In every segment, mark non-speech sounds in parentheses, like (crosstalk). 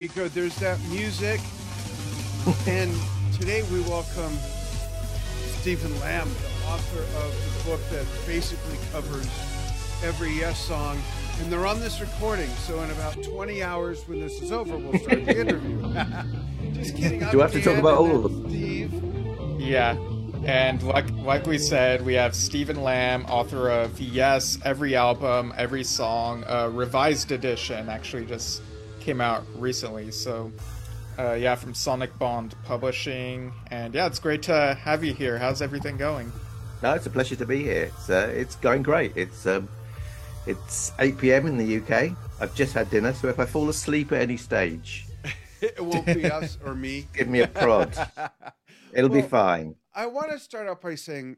Nico, there's that music. and today we welcome Stephen Lambe, the author of the book that basically covers every Yes song. And they're on this recording, so in about 20 hours when this is over, we'll start the interview. (laughs) Just kidding. Do I have to talk about all of them? Steve. Yeah. And like like we said, we have Stephen Lambe, author of Yes, every album, every song, uh, revised edition actually just came out recently. So uh, yeah, from Sonicbond Publishing, and yeah, it's great to have you here. How's everything going? No, it's a pleasure to be here. It's uh, it's going great. It's um, it's 8 p.m. in the UK. I've just had dinner, so if I fall asleep at any stage, (laughs) It won't be us or me. (laughs) give me a prod. (laughs) It'll be fine. I want to start out by saying,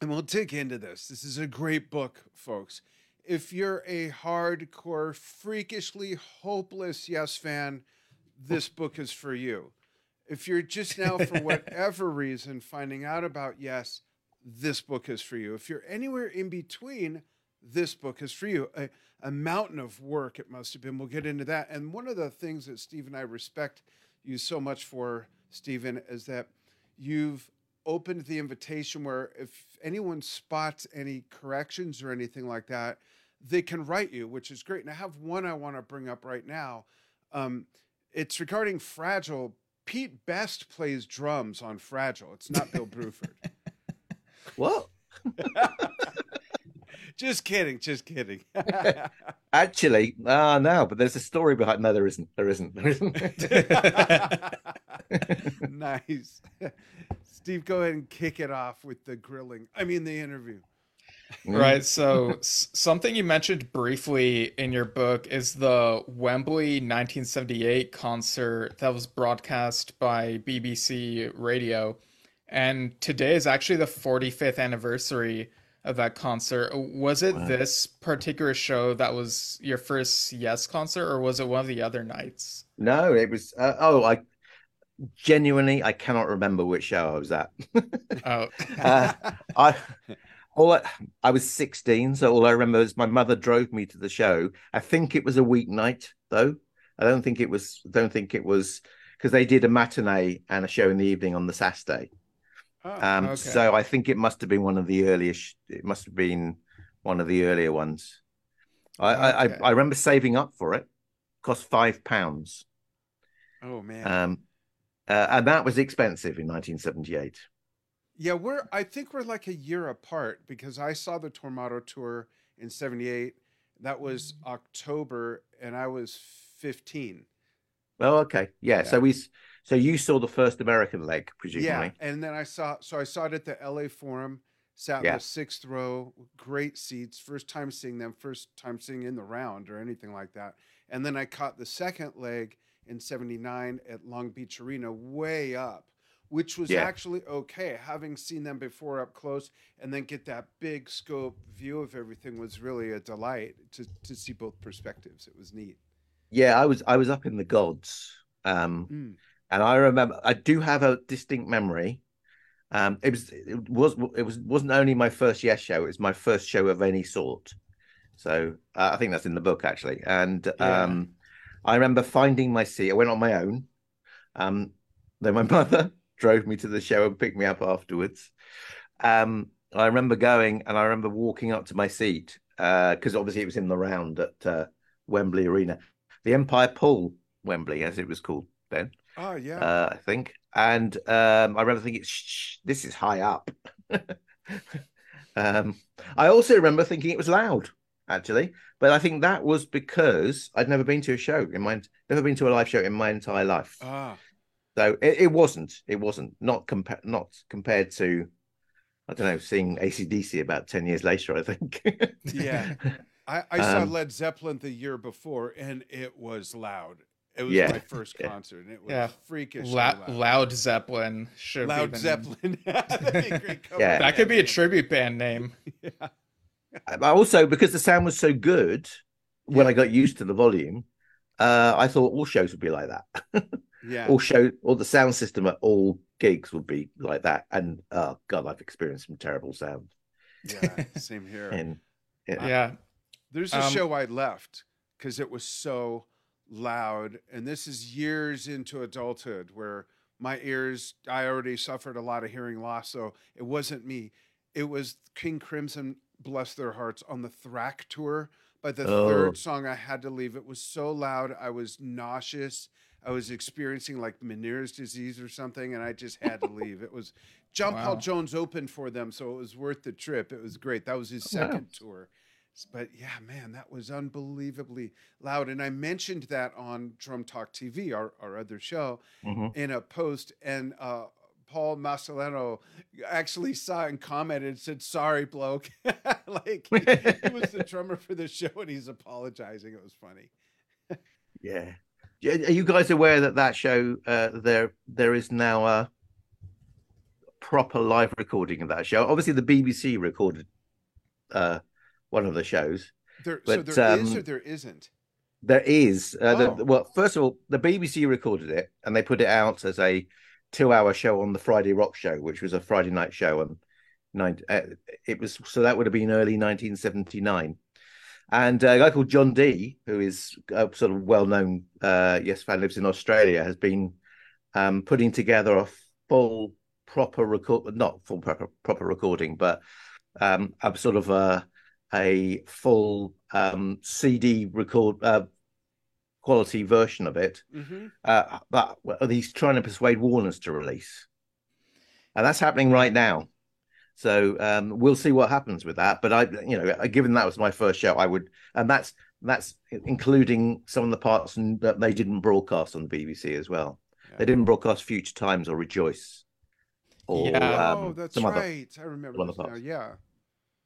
and we'll dig into this. This is a great book, folks. If you're a hardcore, freakishly hopeless Yes fan, this book is for you. If you're just now, for (laughs) whatever reason, finding out about Yes, this book is for you. If you're anywhere in between, this book is for you. A, a mountain of work it must have been. We'll get into that. And one of the things that Steve and I respect you so much for, Stephen, is that you've opened the invitation where if anyone spots any corrections or anything like that, they can write you, which is great. And I have one I want to bring up right now. Um, it's regarding Fragile. Pete Best plays drums on Fragile. It's not Bill Bruford. (laughs) What? (laughs) just kidding. Just kidding. (laughs) Actually, ah, no, but there's a story behind. No, there isn't. There isn't. There isn't. nice. Steve, go ahead and kick it off with the grilling. I mean, the interview. Right. So something you mentioned briefly in your book is the Wembley 1978 concert that was broadcast by BBC Radio. And today is actually the 45th anniversary of that concert. Was it Wow. this particular show that was your first Yes concert, or was it one of the other nights? No, it was. Uh, oh, I genuinely I cannot remember which show I was at. (laughs) Oh, Uh, I all I, I was 16, so all I remember is my mother drove me to the show. I think it was a weeknight though. I don't think it was. Don't think it was because they did a matinee and a show in the evening on the Saturday. Oh, Um, okay. So I think it must have been one of the earliest. It must have been one of the earlier ones. I I, Okay. I, I remember saving up for it. Cost five pounds, oh man. um, uh, and that was expensive in 1978. Yeah, we're I think we're like a year apart because I saw the Tormato tour in 78. That was mm-hmm. October and I was 15. Oh, okay, yeah. So we, so you saw the first American leg, presumably. Yeah, and then I saw so I saw it at the LA Forum, sat in Yeah. the sixth row, great seats, first time seeing them, first time seeing in the round or anything like that. And then I caught the second leg in 79 at Long Beach Arena way up, which was Yeah. actually okay. Having seen them before up close and then get that big scope view of everything was really a delight to to see both perspectives. It was neat. Yeah, I was I was up in the gods, um, Mm. and I remember I do have a distinct memory. Um, it was it was it was wasn't only my first yes show; it was my first show of any sort. So uh, I think that's in the book actually, and Yeah. um, I remember finding my seat. I went on my own. Um, then my (laughs) mother drove me to the show and picked me up afterwards. Um, I remember going and I remember walking up to my seat because obviously it was in the round at uh, Wembley Arena, the Empire Pool Wembley, as it was called then, Oh yeah. uh, I think. And um, I remember thinking, Shh, "This is high up." (laughs) um, I also remember thinking it was loud, actually, but I think that was because I'd never been to a show in my never been to a live show in my entire life. ah. So it, it wasn't. It wasn't not compa- not compared to, I don't know, seeing ACDC about ten years later. I think. Yeah. (laughs) I, I saw Um, Led Zeppelin the year before, and it was loud. It was Yeah, my first (laughs) yeah. concert, and it was Yeah. freakish. La- loud. Loud Zeppelin should Loud be. Zeppelin. (laughs) That'd be a great cover Yeah. That could be a tribute band name. name. Yeah. But also because the sound was so good when Yeah. I got used to the volume, uh, I thought all shows would be like that. Yeah. all show, all the sound system at all gigs would be like that. And oh god, I've experienced some terrible sound. yeah. (laughs) Same here. And yeah, Yeah. There's a Um, show I left because it was so loud. And this is years into adulthood where my ears, I already suffered a lot of hearing loss. So it wasn't me. It was King Crimson, bless their hearts, on the Thrak tour. By the Oh. third song, I had to leave. It was so loud. I was nauseous. I was experiencing like Meniere's disease or something, and I just had to leave. It was John Paul Jones opened for them, so it was worth the trip. It was great. That was his Wow. second tour. But yeah, man, that was unbelievably loud. And I mentioned that on Drum Talk TV, our, our other show, Mhm. in a post, and uh, Pat Mastelotto actually saw and commented and said, "Sorry, bloke." (laughs) like he, he was the (laughs) drummer for the show, and he's apologizing. It was funny. (laughs) Yeah. Are you guys aware that that show uh, there there is now a proper live recording of that show? Obviously, the BBC recorded uh, one of the shows. There, so But, there is um, or there isn't. There is. Uh, the, Oh. well, first of all, the BBC recorded it and they put it out as a two-hour show on the Friday Rock Show, which was a Friday night show. And nine, uh, it was so that would have been early 1979. And a guy called Jon Dee, who is a sort of well-known uh, Yes fan, lives in Australia, has been um, putting together a full proper record, not full proper proper recording, but um, a sort of a a full um, CD record uh, quality version of it. hmm Uh, but he's trying to persuade Warner's to release, and that's happening right now. So um, we'll see what happens with that. But I, you know, given that was my first show, I would, and that's that's including some of the parts n- that they didn't broadcast on the BBC as well. Yeah. They didn't broadcast Future Times or Rejoice. Or, Yeah. um, oh, that's some other- right. I remember some now. parts. Yeah.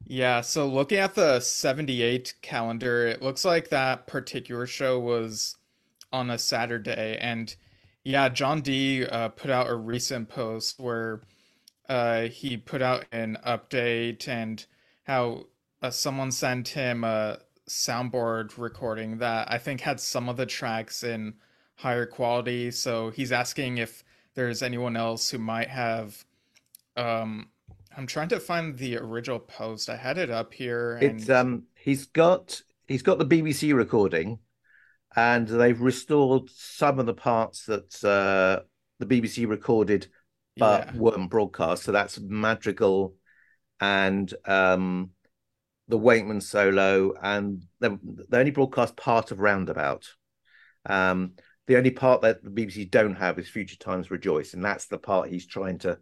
Yeah, so looking at the 78 calendar, it looks like that particular show was on a Saturday. And yeah, Jon Dee uh, put out a recent post where uh, he put out an update and how uh, someone sent him a soundboard recording that I think had some of the tracks in higher quality. So he's asking if there's anyone else who might have um I'm trying to find the original post. I had it up here and It's um he's got he's got the BBC recording and they've restored some of the parts that uh the BBC recorded but yeah. weren't broadcast. So that's Madrigal and um the Wakeman solo and they, they only broadcast part of Roundabout. Um the only part that the BBC don't have is Future Times Rejoice, and that's the part he's trying to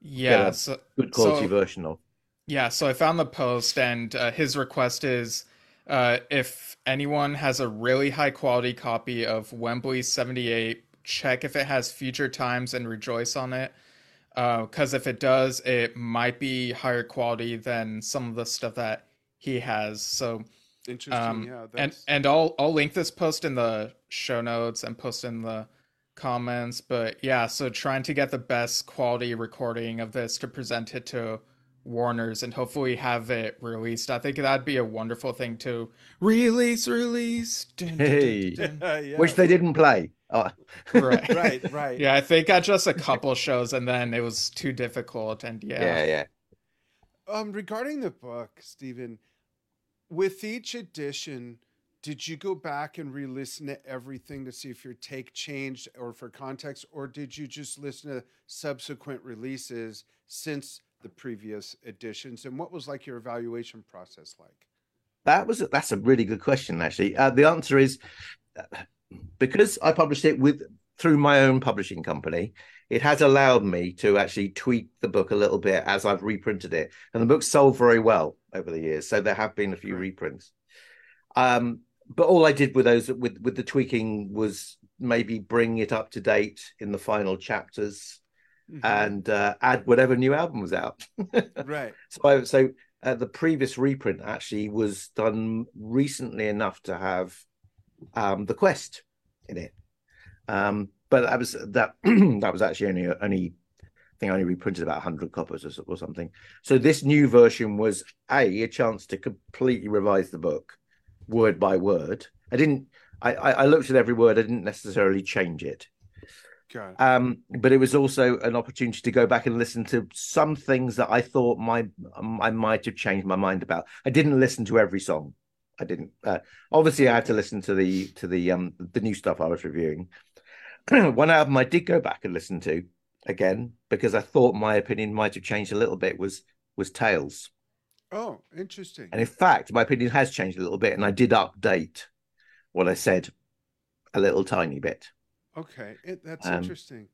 Yeah, so good quality So- version of. yeah, so I found the post and uh, his request is uh if anyone has a really high quality copy of Wembley 78, check if it has future times and rejoice on it. Uh, cuz if it does, it might be higher quality than some of the stuff that he has. So Interesting. Um, yeah. and That's, and I'll I'll link this post in the show notes and post in the comments. But yeah, so trying to get the best quality recording of this to present it to Warner's and hopefully have it released. I think that'd be a wonderful thing to release, release. Dun, dun, dun, Hey. dun, dun. (laughs) yeah. Which they didn't play. Oh. (laughs) Right. right, right. Yeah, I think at just a couple shows and then it was too difficult. And yeah, yeah, yeah. Um, regarding the book, Stephen, with each edition, did you go back and re-listen to everything to see if your take changed or for context, or did you just listen to subsequent releases since the previous editions? And what was like your evaluation process like? That was that's a really good question, actually. Uh, the answer is uh, because I published it with through my own publishing company. It has allowed me to actually tweak the book a little bit as I've reprinted it, and the book sold very well over the years. So there have been a few reprints. Um, but all I did with those with with the tweaking was maybe bring it up to date in the final chapters Mhm. and uh, add whatever new album was out. (laughs) right. So, I, so uh, the previous reprint actually was done recently enough to have um, the quest in it. Um, but that was that (clears throat) that was actually only only I think I only reprinted about hundred copies or, or something. So this new version was a a chance to completely revise the book word by word. I didn't. I, I I looked at every word. I didn't necessarily change it. It. Um, but it was also an opportunity to go back and listen to some things that I thought my I might have changed my mind about. I didn't listen to every song. I didn't. Uh, obviously, I had to listen to the to the um the new stuff I was reviewing. (clears throat) One album I did go back and listen to again because I thought my opinion might have changed a little bit was was Tales. Oh, interesting. And in fact, my opinion has changed a little bit, and I did update what I said a little tiny bit. Okay, it, that's Um, interesting.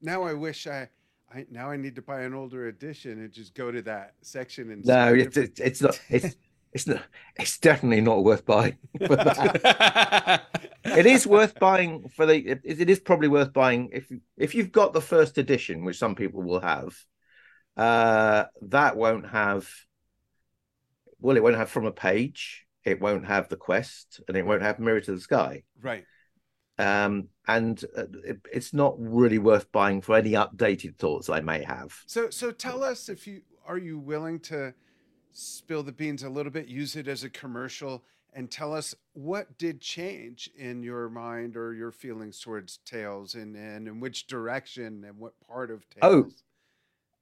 Now I wish I, I now I need to buy an older edition and just go to that section and. No, it's it's, it's not. It's it's not. It's definitely not worth buying. (laughs) It is worth buying for the. It, it is probably worth buying if if you've got the first edition, which some people will have. Uh, that won't have. Well, it won't have from a page. It won't have the quest, and it won't have mirror to the sky. right. Um, and uh, it, it's not really worth buying for any updated thoughts I may have. So so tell us if you are you willing to spill the beans a little bit, use it as a commercial, and tell us what did change in your mind or your feelings towards Tales, and and in which direction and what part of Tales. Oh,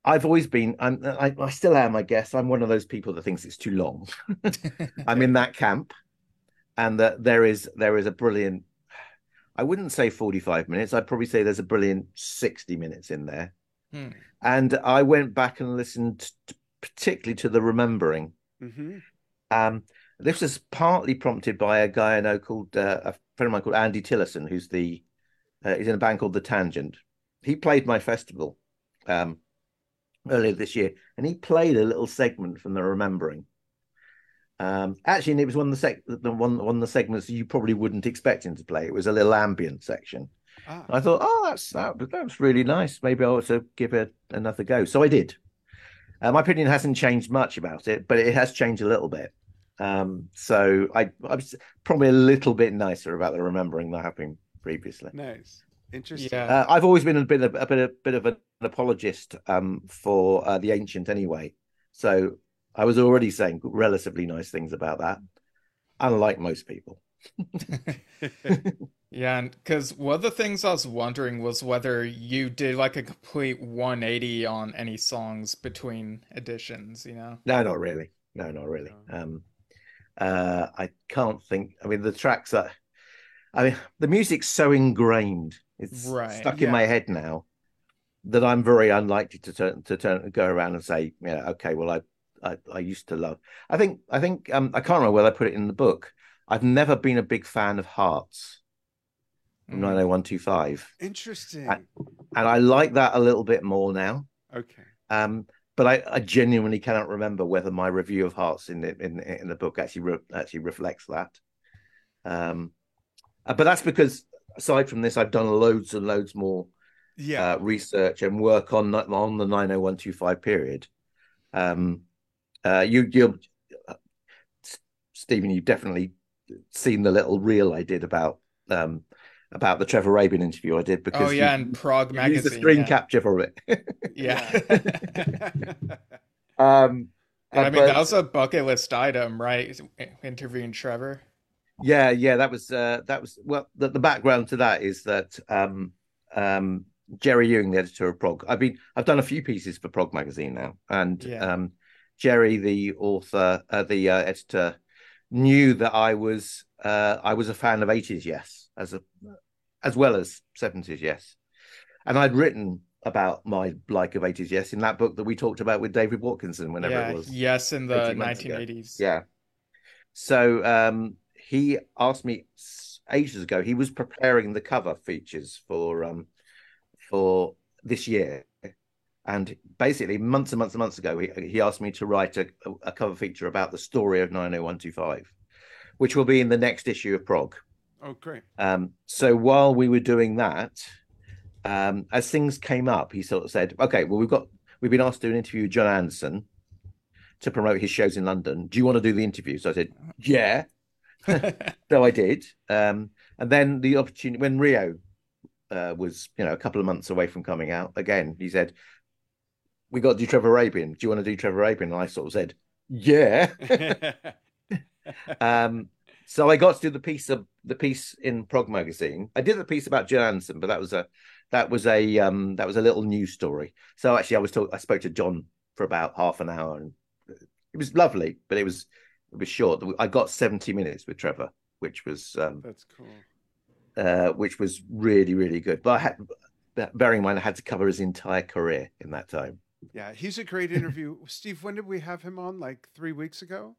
I've always been. I'm. I, I still am. I guess I'm one of those people that thinks it's too long. (laughs) I'm in that camp, and that there is there is a brilliant. I wouldn't say 45 minutes. I'd probably say there's a brilliant 60 minutes in there. Hmm. And I went back and listened, to, particularly to the remembering. hmm Um, this was partly prompted by a guy I know called uh, a friend of mine called Andy Tillison, who's the uh, he's in a band called The Tangent. He played my festival um, earlier this year, and he played a little segment from the Remembering. Um, actually, and it was one of the sec- the one one of the segments you probably wouldn't expect him to play. It was a little ambient section. Ah, I thought, oh, that's that, that was really nice. Maybe I ought to give it another go. So I did. Uh, my opinion hasn't changed much about it, but it has changed a little bit. Um, so I, I was probably a little bit nicer about the remembering that happened previously. nice, interesting. Yeah. Uh, I've always been a bit of a bit of, bit of an apologist um, for uh, the ancient anyway. So I was already saying relatively nice things about that, unlike most people. (laughs) Yeah, and because one of the things I was wondering was whether you did like a complete 180 on any songs between editions, you know? No, not really. No, not really. Um, uh, I can't think. I mean, the tracks that I mean, the music's so ingrained. It's Right, stuck yeah. in my head now that I'm very unlikely to turn to turn go around and say, yeah, okay, well, I I, I used to love. I think I think um, I can't remember whether I put it in the book. I've never been a big fan of Hearts Mm. 90125, Interesting. I- and I like that a little bit more now. okay. Um, but I, I genuinely cannot remember whether my review of Hearts in the in, in the book actually re- actually reflects that. Um, uh, but that's because aside from this, I've done loads and loads more Yeah. uh, research and work on on the nine hundred one two five period. Um, uh, you you Stephen, you've definitely seen the little reel I did about um about the Trevor Rabin interview I did because Oh, yeah, you, and Prog you used the Magazine. screen yeah. capture for it. Yeah. (laughs) um, And I mean, but- that was a bucket list item, right? Interviewing Trevor. Yeah, yeah, that was uh, that was well. The, the background to that is that um, um, Jerry Ewing, the editor of Prog. I've been I've done a few pieces for Prog magazine now, and Yeah. um, Jerry, the author, uh, the uh, editor, knew that I was uh, I was a fan of eighties Yes, as a as well as seventies Yes, and I'd written about my like of eighties Yes in that book that we talked about with David Watkinson whenever yeah, it was. yes, in the 18 ago. 1980s. Yeah. So um, he asked me ages ago. He was preparing the cover features for um, for this year, and basically months and months and months ago, he, he asked me to write a, a cover feature about the story of nine hundred one two five, which will be in the next issue of Prog. oh, great. Um, so while we were doing that, um, as things came up, he sort of said, "Okay, well, we've got we've been asked to do an interview with Jon Anderson to promote his shows in London. Do you want to do the interview?" So I said, "Yeah." (laughs) So I did, um, and then the opportunity when Rio uh, was, you know, a couple of months away from coming out again, he said, "We got to do Trevor Rabin. Do you want to do Trevor Rabin?" And I sort of said, "Yeah." (laughs) um, so I got to do the piece of the piece in Prog magazine. I did the piece about Jon Anderson, but that was a that was a um, that was a little news story. So actually, I was talk- I spoke to John for about half an hour, and it was lovely. But it was It was short. I got 70 minutes with Trevor, which was um, That's cool. uh, which was really really good. But I had, bearing in mind, I had to cover his entire career in that time. Yeah, he's a great interview. (laughs) Steve, when did we have him on? Like three weeks ago?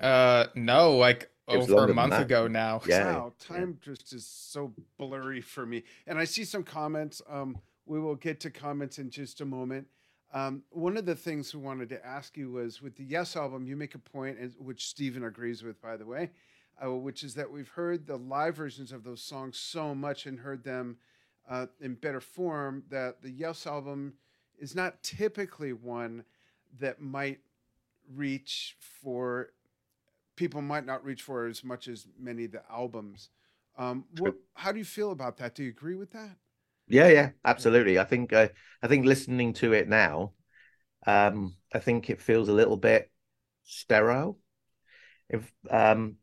Uh, no, like over a month ago now. Yeah, wow, time just is so blurry for me. And I see some comments. Um, we will get to comments in just a moment. Um, one of the things we wanted to ask you was with the Yes album, you make a point, point, which Stephen agrees with, by the way, uh, which is that we've heard the live versions of those songs so much and heard them uh, in better form that the Yes album is not typically one that might reach for people might not reach for as much as many of the albums. Um, what, how do you feel about that? Do you agree with that? Yeah, yeah, absolutely. I think uh, I think listening to it now, um, I think it feels a little bit sterile. If um,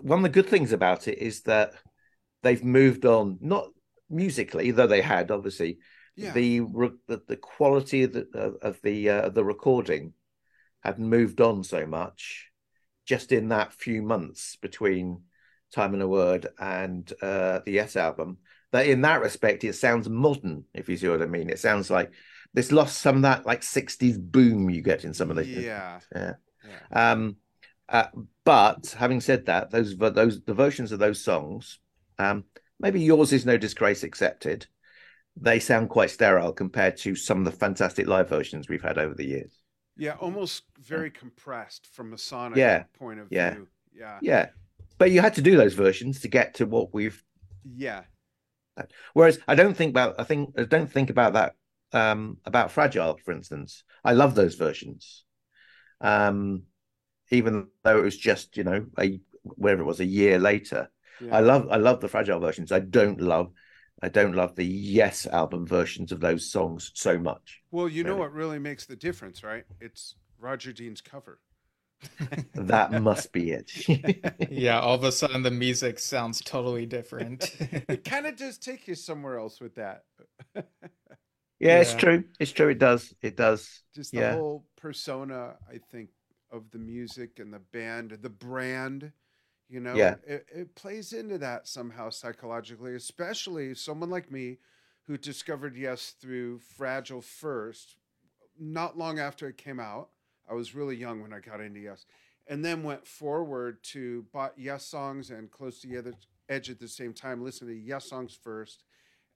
one of the good things about it is that they've moved on, not musically, though they had obviously Yeah. the, re- the the quality of the of of the uh, the recording had moved on so much just in that few months between Time and a Word and uh, the Yes album that in that respect it sounds modern if you see what I mean it sounds like it's lost some of that like 60s boom you get in some of the yeah. yeah. yeah. Um, uh, but having said that, those those the versions of those songs, um, maybe yours is no disgrace accepted. They sound quite sterile compared to some of the fantastic live versions we've had over the years. Yeah, almost very compressed from a sonic Yeah. point of Yeah. view. Yeah. Yeah, but you had to do those versions to get to what we've. Yeah. Whereas I don't think about I think I don't think about that um, about Fragile, for instance. I love those versions, um, even though it was just you know a wherever it was a year later. yeah. I love I love the fragile versions. I don't love I don't love the Yes album versions of those songs so much. Well, you know really. what really makes the difference, right? It's Roger Dean's cover. (laughs) (laughs) That must be it. (laughs) Yeah, all of a sudden the music sounds totally different. It kind of does take you somewhere else with that. yeah, it's true. It's true. It does. It does. Just the Yeah. whole persona, I think, of the music and the band, the brand, you know, Yeah. it, it plays into that somehow psychologically, especially someone like me who discovered Yes through Fragile first, not long after it came out. I was really young when I got into Yes, and then went forward to bought Yes songs and Close to the Other Edge at the same time, listen to Yes songs first,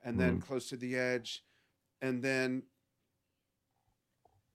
and then mm-hmm. Close to the Edge, and then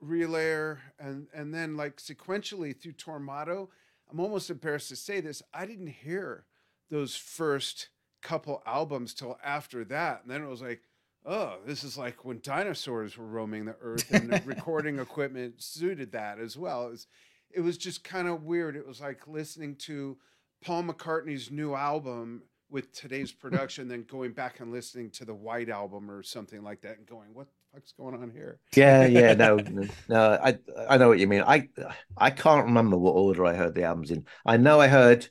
Relayer, and and then like sequentially through Tormato. I'm almost embarrassed to say this. I didn't hear those first couple albums till after that, and then it was like, oh, this is like when dinosaurs were roaming the earth, and the (laughs) recording equipment suited that as well. It was, it was just kind of weird. It was like listening to Paul McCartney's new album with today's (laughs) production, then going back and listening to the White album or something like that, and going, what fuck's going on here? Yeah, yeah, no, (laughs) no, I I know what you mean. I I can't remember what order I heard the albums in. I know I heard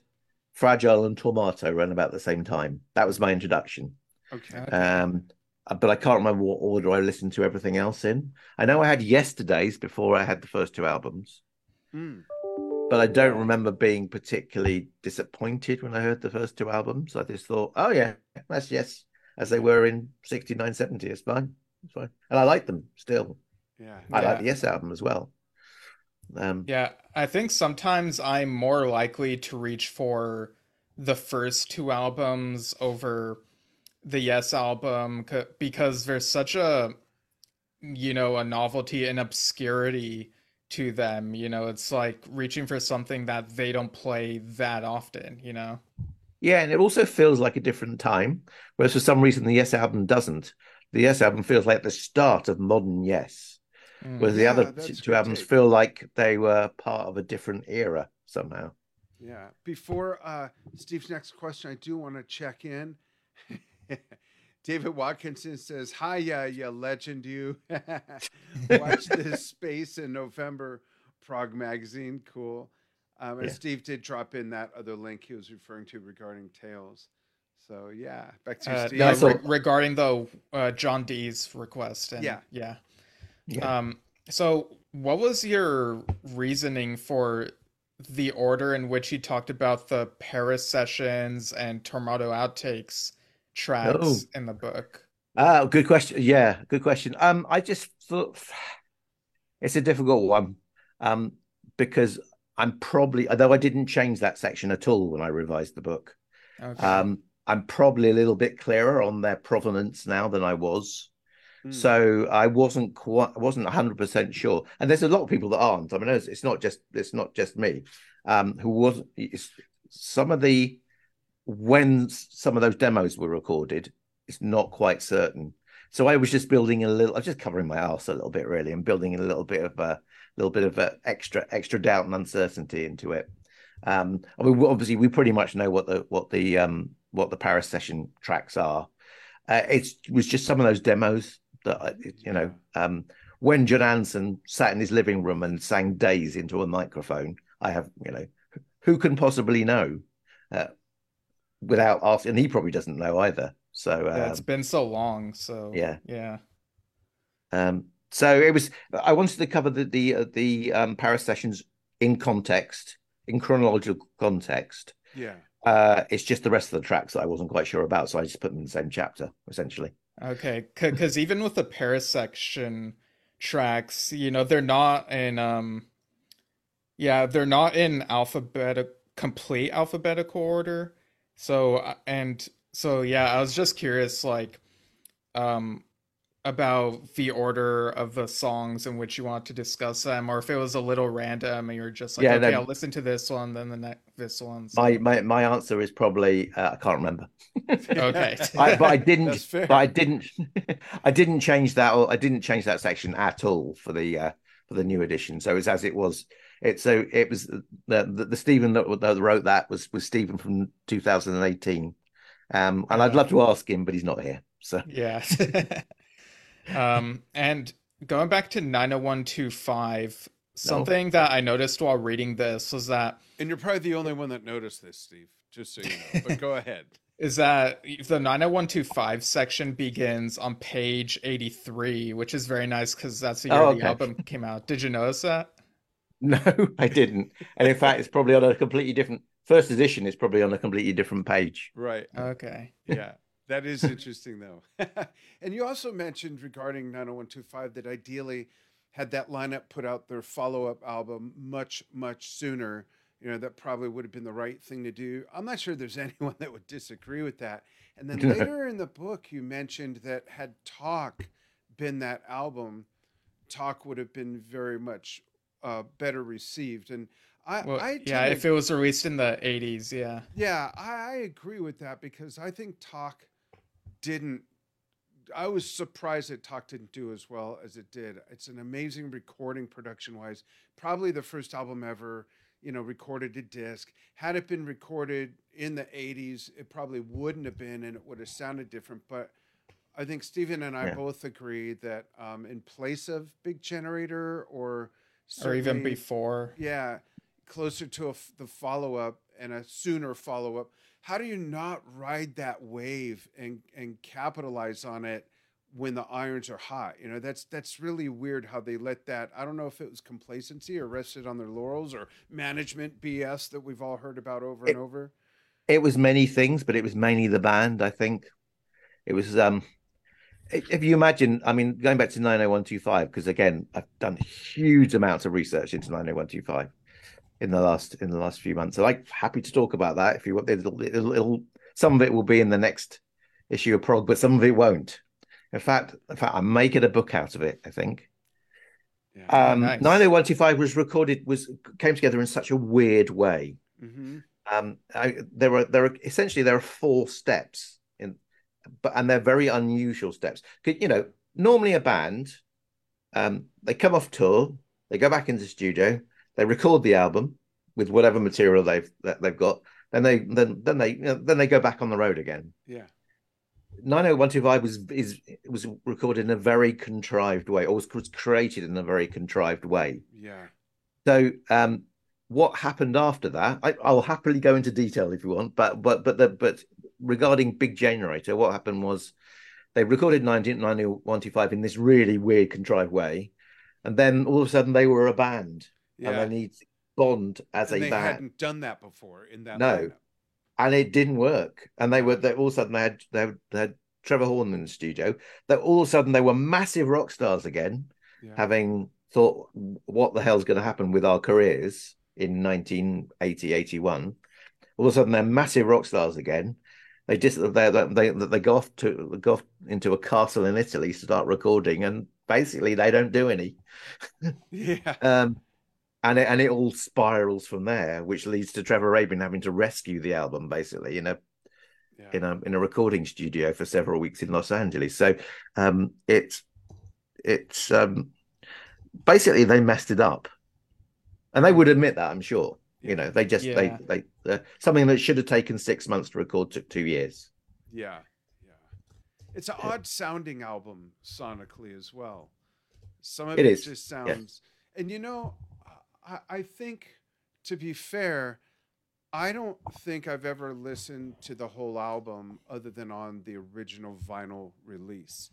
Fragile and Tormato run about the same time. That was my introduction. Okay. Um, but I can't remember what order I listened to everything else in. I know I had Yesterdays before I had the first two albums. Hmm. but I don't remember being particularly disappointed when I heard the first two albums. I just thought, oh yeah, that's yes, as they were in 69, 70. It's fine. It's fine. And I like them still. Yeah. I like the Yes album as well. Um, Yeah, I think sometimes I'm more likely to reach for the first two albums over the Yes album c- because there's such a you know a novelty and obscurity to them you know it's like reaching for something that they don't play that often you know yeah, and it also feels like a different time. Whereas for some reason the Yes album doesn't. The Yes album feels like the start of modern Yes. Mm. Whereas the Yeah, other that's two albums take. feel like they were part of a different era somehow. Yeah. Before uh, Steve's next question, I do want to check in. (laughs) David Watkinson says, "Hi, yeah, yeah, legend, you (laughs) watch (laughs) this space in November, Prog Magazine, cool." Um, and Yeah. Steve did drop in that other link he was referring to regarding Tales. So yeah, back to Uh, Steve. no, so- re- regarding the uh, Jon Dee's request and Yeah. yeah Yeah. Um, so what was your reasoning for the order in which he talked about the Paris sessions and Tormato outtakes tracks Oh. in the book. Ah, good question. Yeah, good question. Um, I just thought it's a difficult one. Um, because I'm probably, although I didn't change that section at all when I revised the book. Okay. Um, I'm probably a little bit clearer on their provenance now than I was. Hmm. So I wasn't quite, wasn't 100 percent sure. And there's a lot of people that aren't. I mean, it's, it's not just it's not just me um, who wasn't. Some of the when some of those demos were recorded, it's not quite certain. So I was just building a little. I was just covering my ass a little bit, really, and building a little bit of a little bit of a extra extra doubt and uncertainty into it. Um, I mean, obviously, we pretty much know what the what the um, what the Paris session tracks are. Uh, it's, it was just some of those demos that I, you know. Um, when John Anson sat in his living room and sang "Days" into a microphone, I have you know, who can possibly know uh, without asking? And he probably doesn't know either. So yeah, um, it's been so long, so yeah. yeah. Um, so it was. I wanted to cover the the uh, the um, Paris sessions in context, in chronological context. yeah. Uh, it's just the rest of the tracks that I wasn't quite sure about, so I just put them in the same chapter, essentially. Okay, because even with the Paris section tracks, you know, they're not in um yeah, they're not in alphabetical complete alphabetical order. So uh, and so yeah, I was just curious like um about the order of the songs in which you want to discuss them or if it was a little random and you're just like Yeah, okay, no. I'll listen to this one then the next this one. so- My my my answer is probably uh, I can't remember, Okay. (laughs) I, but I didn't. But I didn't. (laughs) I didn't change that. Or I didn't change that section at all for the uh, for the new edition. So it's as it was. It so it was the the, the Stephen that, that wrote that was was Stephen from 2018. Um, and I'd love to ask him, but he's not here. So Yeah. (laughs) um, and going back to 90125, something that I noticed while reading this was that And you're probably the only one that noticed this, Steve. Just so you know. But go (laughs) ahead. is that the 90125 section begins on page 83, which is very nice because that's the year Oh, the album came out. Did you notice that? no, I didn't. And in fact, it's probably on a completely different first edition. It's probably on a completely different page. Right. Okay. Yeah. That is (laughs) interesting, though. (laughs) and you also mentioned regarding 90125 that ideally, had that lineup put out their follow up album much, much sooner, you know, that probably would have been the right thing to do. I'm not sure there's (laughs) anyone that would disagree with that. And then later in the book, you mentioned that had Talk been that album, Talk would have been very much uh, better received. And I, Well, I yeah, to if it was released in the 80s, yeah. yeah, I, I agree with that because I think Talk didn't. I was surprised that Talk didn't do as well as it did. It's an amazing recording, production wise. Probably the first album ever, you know, recorded to disc. Had it been recorded in the '80s, it probably wouldn't have been, and it would have sounded different. But I think Stephen and I Yeah. both agree that um, in place of Big Generator or Or even before. yeah, closer to a the follow up and a sooner follow up. How do you not ride that wave and and capitalize on it when the irons are hot? You know, that's that's really weird how they let that. I don't know if it was complacency or rested on their laurels or management BS that we've all heard about over It- and over. It was many things, but it was mainly the band. I think it was. um If if you imagine, I mean, going back to 90125, because again, I've done huge amounts of research into 90125 in the last in the last few months. So I'm happy to talk about that if you want. It'll, it'll, it'll, some of it will be in the next issue of Prog, but some of it won't. In fact, in fact, I'm making a book out of it. I think. Yeah. Um, nice. 90125 was recorded was came together in such a weird way. hmm Um, I, there are there are essentially there are four steps in, but and they're very unusual steps. You know, normally a band, um, they come off tour, they go back into the studio, they record the album with whatever material they've that they've got, then they then then they you know, then they go back on the road again. Yeah. 90125 was is was recorded in a very contrived way, or was created in a very contrived way. Yeah. So, um, what happened after that? I, I'll happily go into detail if you want, but but but the, but regarding Big Generator, what happened was they recorded 1995 in this really weird contrived way, and then all of a sudden they were a band, and Yeah. they need bond as and a they band, hadn't done that before in that No. lineup. and it didn't work. And they were they, all of a sudden they had they had, they had Trevor Horn in the studio. That all of a sudden they were massive rock stars again, Yeah. having thought, what the hell's going to happen with our careers in 1980, 81. All of a sudden they're massive rock stars again. They just they they they go off to go off into a castle in Italy, to start recording, and basically they don't do any. (laughs) yeah. Um, and it, and it all spirals from there, which leads to Trevor Rabin having to rescue the album basically in a yeah. in a in a recording studio for several weeks in Los Angeles. So um, it's it's um, basically they messed it up, and they would admit that I'm sure. You know, they just Yeah. they they uh, something that should have taken six months to record took two years. Yeah, yeah. It's an odd sounding album sonically as well. Some of It it, just sounds, and you know, I, I think to be fair, I don't think I've ever listened to the whole album other than on the original vinyl release.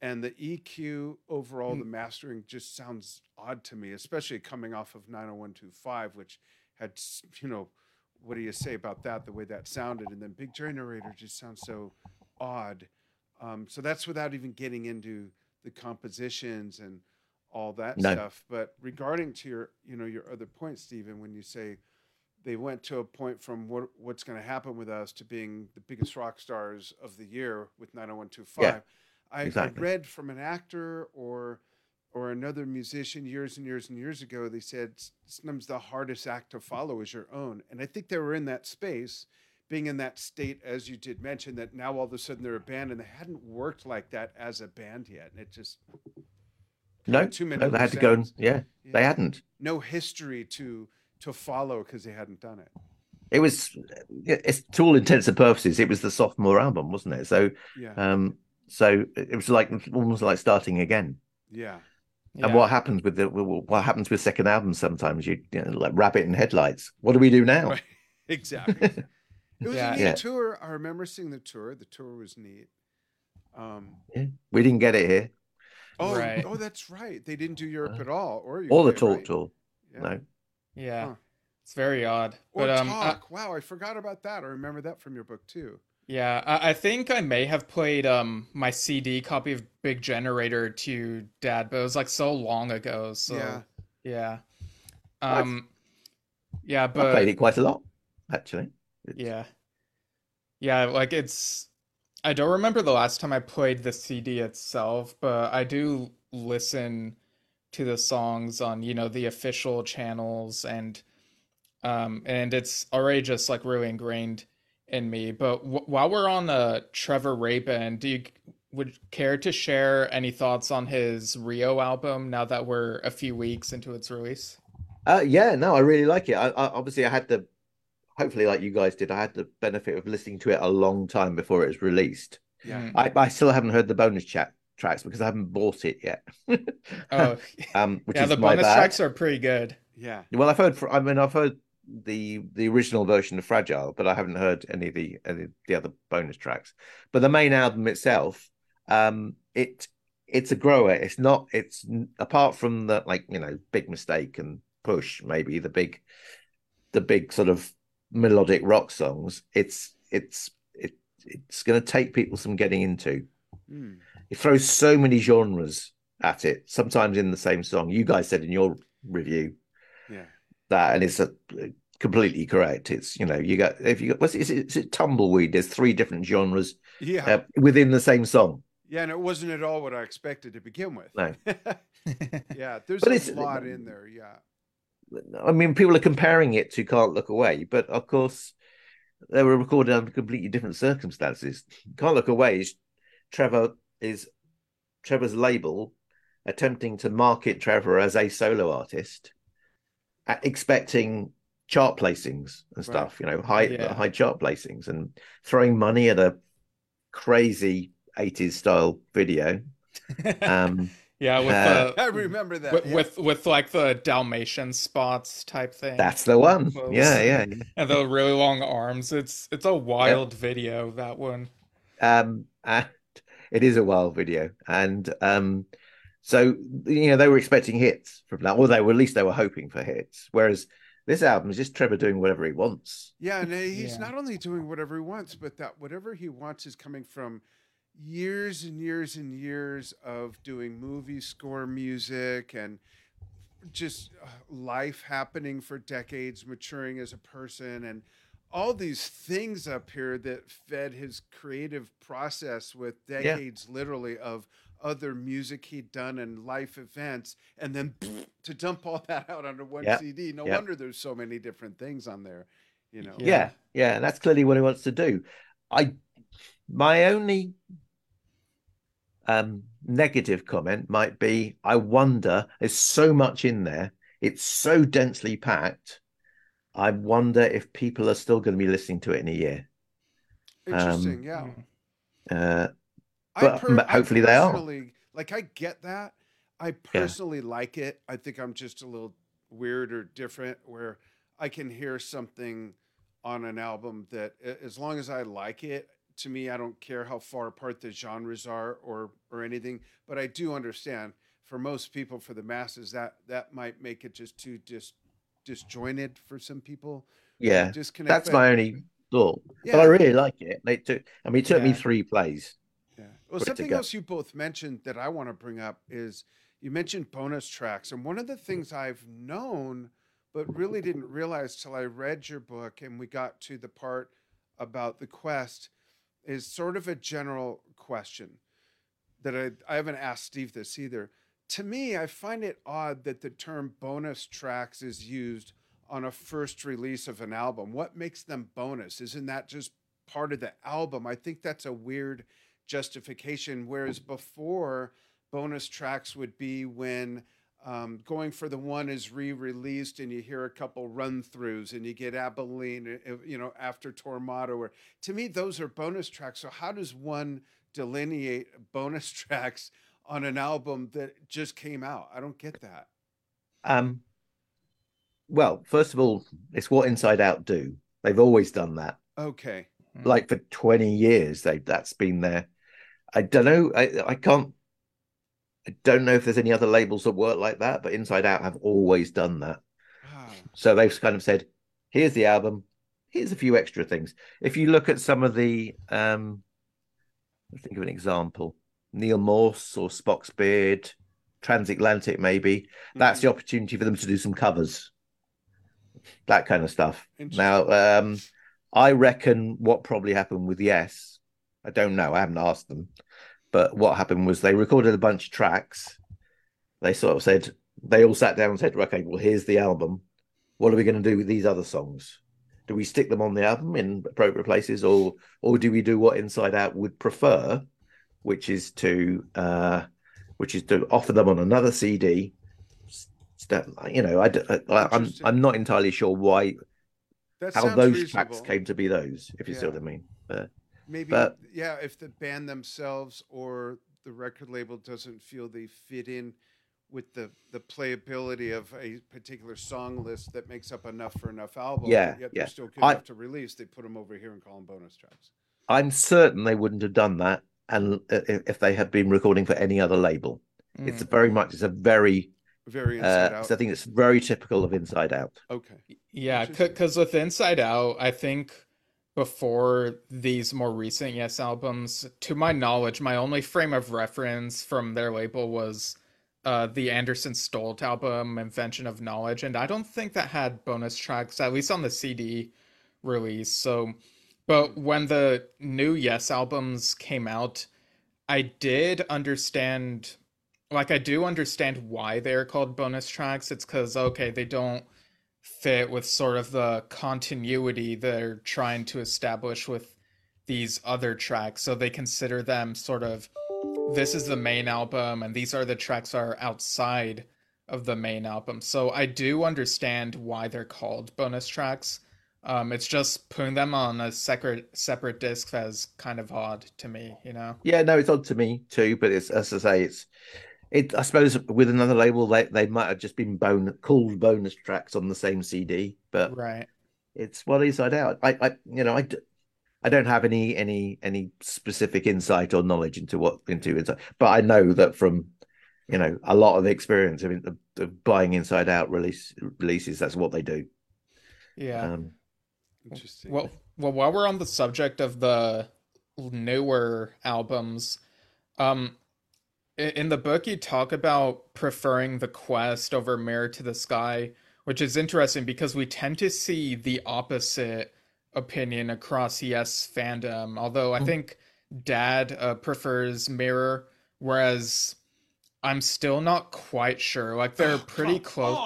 And the EQ overall, the mastering just sounds odd to me, especially coming off of 90125, which had, you know, what do you say about that? The way that sounded, and then Big Generator just sounds so odd. Um, so that's without even getting into the compositions and all that stuff. But regarding to your, you know, your other point, Stephen, when you say they went to a point from what what's going to happen with us to being the biggest rock stars of the year with 90125. Yeah, I, I read from an actor or or another musician years and years and years ago. They said "S- sometimes the hardest act to follow is your own, and I think they were in that space, being in that state as you did mention that now all of a sudden they're a band and they hadn't worked like that as a band yet, and it just No, Too many no, they had to go. And, ends. yeah, they hadn't. no history to to follow because they hadn't done it. It was, it's to all intents and purposes, it was the sophomore album, wasn't it? So, Yeah, um, so it was like almost like starting again. yeah, Yeah. And what happens with the what happens with second albums? Sometimes you, you know, like rabbit in headlights. What do we do now? Right. (laughs) exactly. It was Yeah. a neat Yeah. tour. I remember seeing the tour. The tour was neat. Um, We didn't get it here, oh, Right. oh, that's right. They didn't do Europe Uh, at all, or or the talk right? tour. Yeah. No, Yeah. Huh. It's very odd. Or but um I- talk. wow, I forgot about that. I remember that from your book too. yeah, I, I think I may have played um my CD copy of Big Generator to Dad, but it was like so long ago. So Yeah. yeah. I've- Um yeah, But I played it quite a lot, actually. It's- Yeah. Yeah, like it's I don't remember the last time I played the CD itself, but I do listen to the songs on, you know, the official channels and um and it's already just like really ingrained in me. But w while we're on uh Trevor Rabin, do you would care to share any thoughts on his Rio album now that we're a few weeks into its release? Uh, yeah, no, I really like it. I, I obviously I had the, hopefully like you guys did, I had the benefit of listening to it a long time before it was released. Yeah. Mm. I, I still haven't heard the bonus chat tracks because I haven't bought it yet. (laughs) Oh, (laughs) um, which yeah, is the my bonus bad. tracks are pretty good. Yeah. Well, I've heard. fr- I mean, I've heard the the original version of Fragile, but I haven't heard any of the any of the other bonus tracks. But the main album itself, um, it it's a grower. It's not. It's apart from the like you know big mistake and push maybe the big the big sort of melodic rock songs. It's it's it it's going to take people some getting into. Hmm. It throws so many genres at it, sometimes in the same song. You guys said in your review Yeah. that, and it's a, completely correct. It's you know you got if you got what's it, is it tumbleweed? There's three different genres Yeah. uh, within the same song. Yeah, and it wasn't at all what I expected to begin with. No. (laughs) yeah, there's But a lot in there. Yeah. I mean, people are comparing it to "Can't Look Away," but of course they were recorded under completely different circumstances. "Can't Look Away" is Trevor is Trevor's label attempting to market Trevor as a solo artist, uh, expecting chart placings and stuff. You know, high Yeah. high chart placings, and throwing money at a crazy '80s style video. (laughs) Um, Yeah, with Uh, the I remember that. with, yeah. with with like the Dalmatian spots type thing. that's the one. Close. Yeah, yeah. (laughs) and the really long arms. It's it's a wild video that one. um and it is a wild video and um So you know they were expecting hits from that, or they were at least they were hoping for hits. Whereas this album is just Trevor doing whatever he wants. Yeah, and he's Yeah. not only doing whatever he wants, but that whatever he wants is coming from years and years and years of doing movie score music and just uh, life happening for decades, maturing as a person, and all these things up here that fed his creative process with decades, literally, of other music he'd done and life events, and then (laughs) to dump all that out onto one Yep. CD. No Yep. wonder there's so many different things on there. You know. Yeah. Yeah, yeah, and that's clearly what he wants to do. I my only um negative comment might be I wonder there's so much in there. It's so densely packed. I wonder if people are still going to be listening to it in a year. Interesting. Um, yeah. Uh, but- I hopefully they are. Like I get that. I personally like it. I think I'm just a little weird or different where I can hear something on an album that as long as I like it, to me I don't care how far apart the genres are or or anything, but I do understand for most people for the masses that that might make it just too dis disjointed for some people. Uh, yeah, Disconnect. that's my only thought. yeah. But I really like it. They took I mean it took me three plays. Yeah. Well, something else you both mentioned that I want to bring up is you mentioned bonus tracks. And one of the things I've known, but really didn't realize till I read your book and we got to the part about the quest, is sort of a general question that I, I haven't asked Steve this either. To me, I find it odd that the term bonus tracks is used on a first release of an album. What makes them bonus? Isn't that just part of the album? I think that's a weird justification. Whereas before, bonus tracks would be when um, going for the one is re-released and you hear a couple run-throughs and you get Abilene, uh, you know, after Tormato. Or to me, those are bonus tracks. So how does one delineate bonus (laughs) tracks on an album that just came out? I don't get that. Um well, first of all, it's what Inside Out do. They've always done that. Okay. Like for 20 years they that's been there i don't know i i can't i don't know if there's any other labels that work like that but inside out have always done that. Ah, so they've kind of said here's the album. Here's a few extra things. If you look at some of the um let's think of an example Neal Morse or spock's beard transatlantic maybe that's mhm. the opportunity for them to do some covers. That kind of stuff. Now um i reckon what probably happened with yes i don't know i haven't asked them but what happened was they recorded a bunch of tracks. They sort of said they all sat down and said okay well here's the album. What are we going to do with these other songs? Do we stick them on the album in appropriate places or or do we do what inside out would prefer which is to uh which is to offer them on another cd you know I I'm i'm not entirely sure why that how those tracks came to be those if you see what i mean. But Maybe, but- yeah, if the band themselves or the record label doesn't feel they fit in with the the playability of a particular song list that makes up enough for enough album, Yeah, yet yeah. they're still good I- enough to release, they put them over here and call them bonus tracks. i'm certain they wouldn't have done that and uh, if if they had been recording for any other label it's Mm. very much it's a very Very inside uh out. so i think it's very typical of inside out okay. Yeah, because with Inside Out, I think before these more recent Yes albums, to my knowledge, my only frame of reference from their label was uh, the Anderson Stolt album, Invention of Knowledge, and I don't think that had bonus tracks, at least on the CD release. So, but when the new Yes albums came out, I did understand, like, I do understand why they're called bonus tracks. It's because, okay, they don't fit with sort of the continuity they're trying to establish with these other tracks. So they consider them sort of this is the main album and these are the tracks are outside of the main album. So I do understand why they're called bonus tracks. Um, it's just putting them on a separate separate disc that's kind of odd to me, you know. yeah no it's odd to me too but it's as i say it's it i suppose with another label they, they might have just been bone called bonus tracks on the same cd but Right. it's well inside out i i you know i d- I don't have any any any specific insight or knowledge into what into it, but I know that from you know a lot of experience. I mean, the, the buying Inside Out release releases. That's what they do. Yeah. Um, Interesting. Well, well, while we're on the subject of the newer albums, um, i- in the book you talk about preferring the Quest over Mirror to the Sky, which is interesting because we tend to see the opposite opinion across Yes fandom. Although I Mhm. think Dad uh, prefers Mirror, whereas I'm still not quite sure. Like they're Oh, pretty close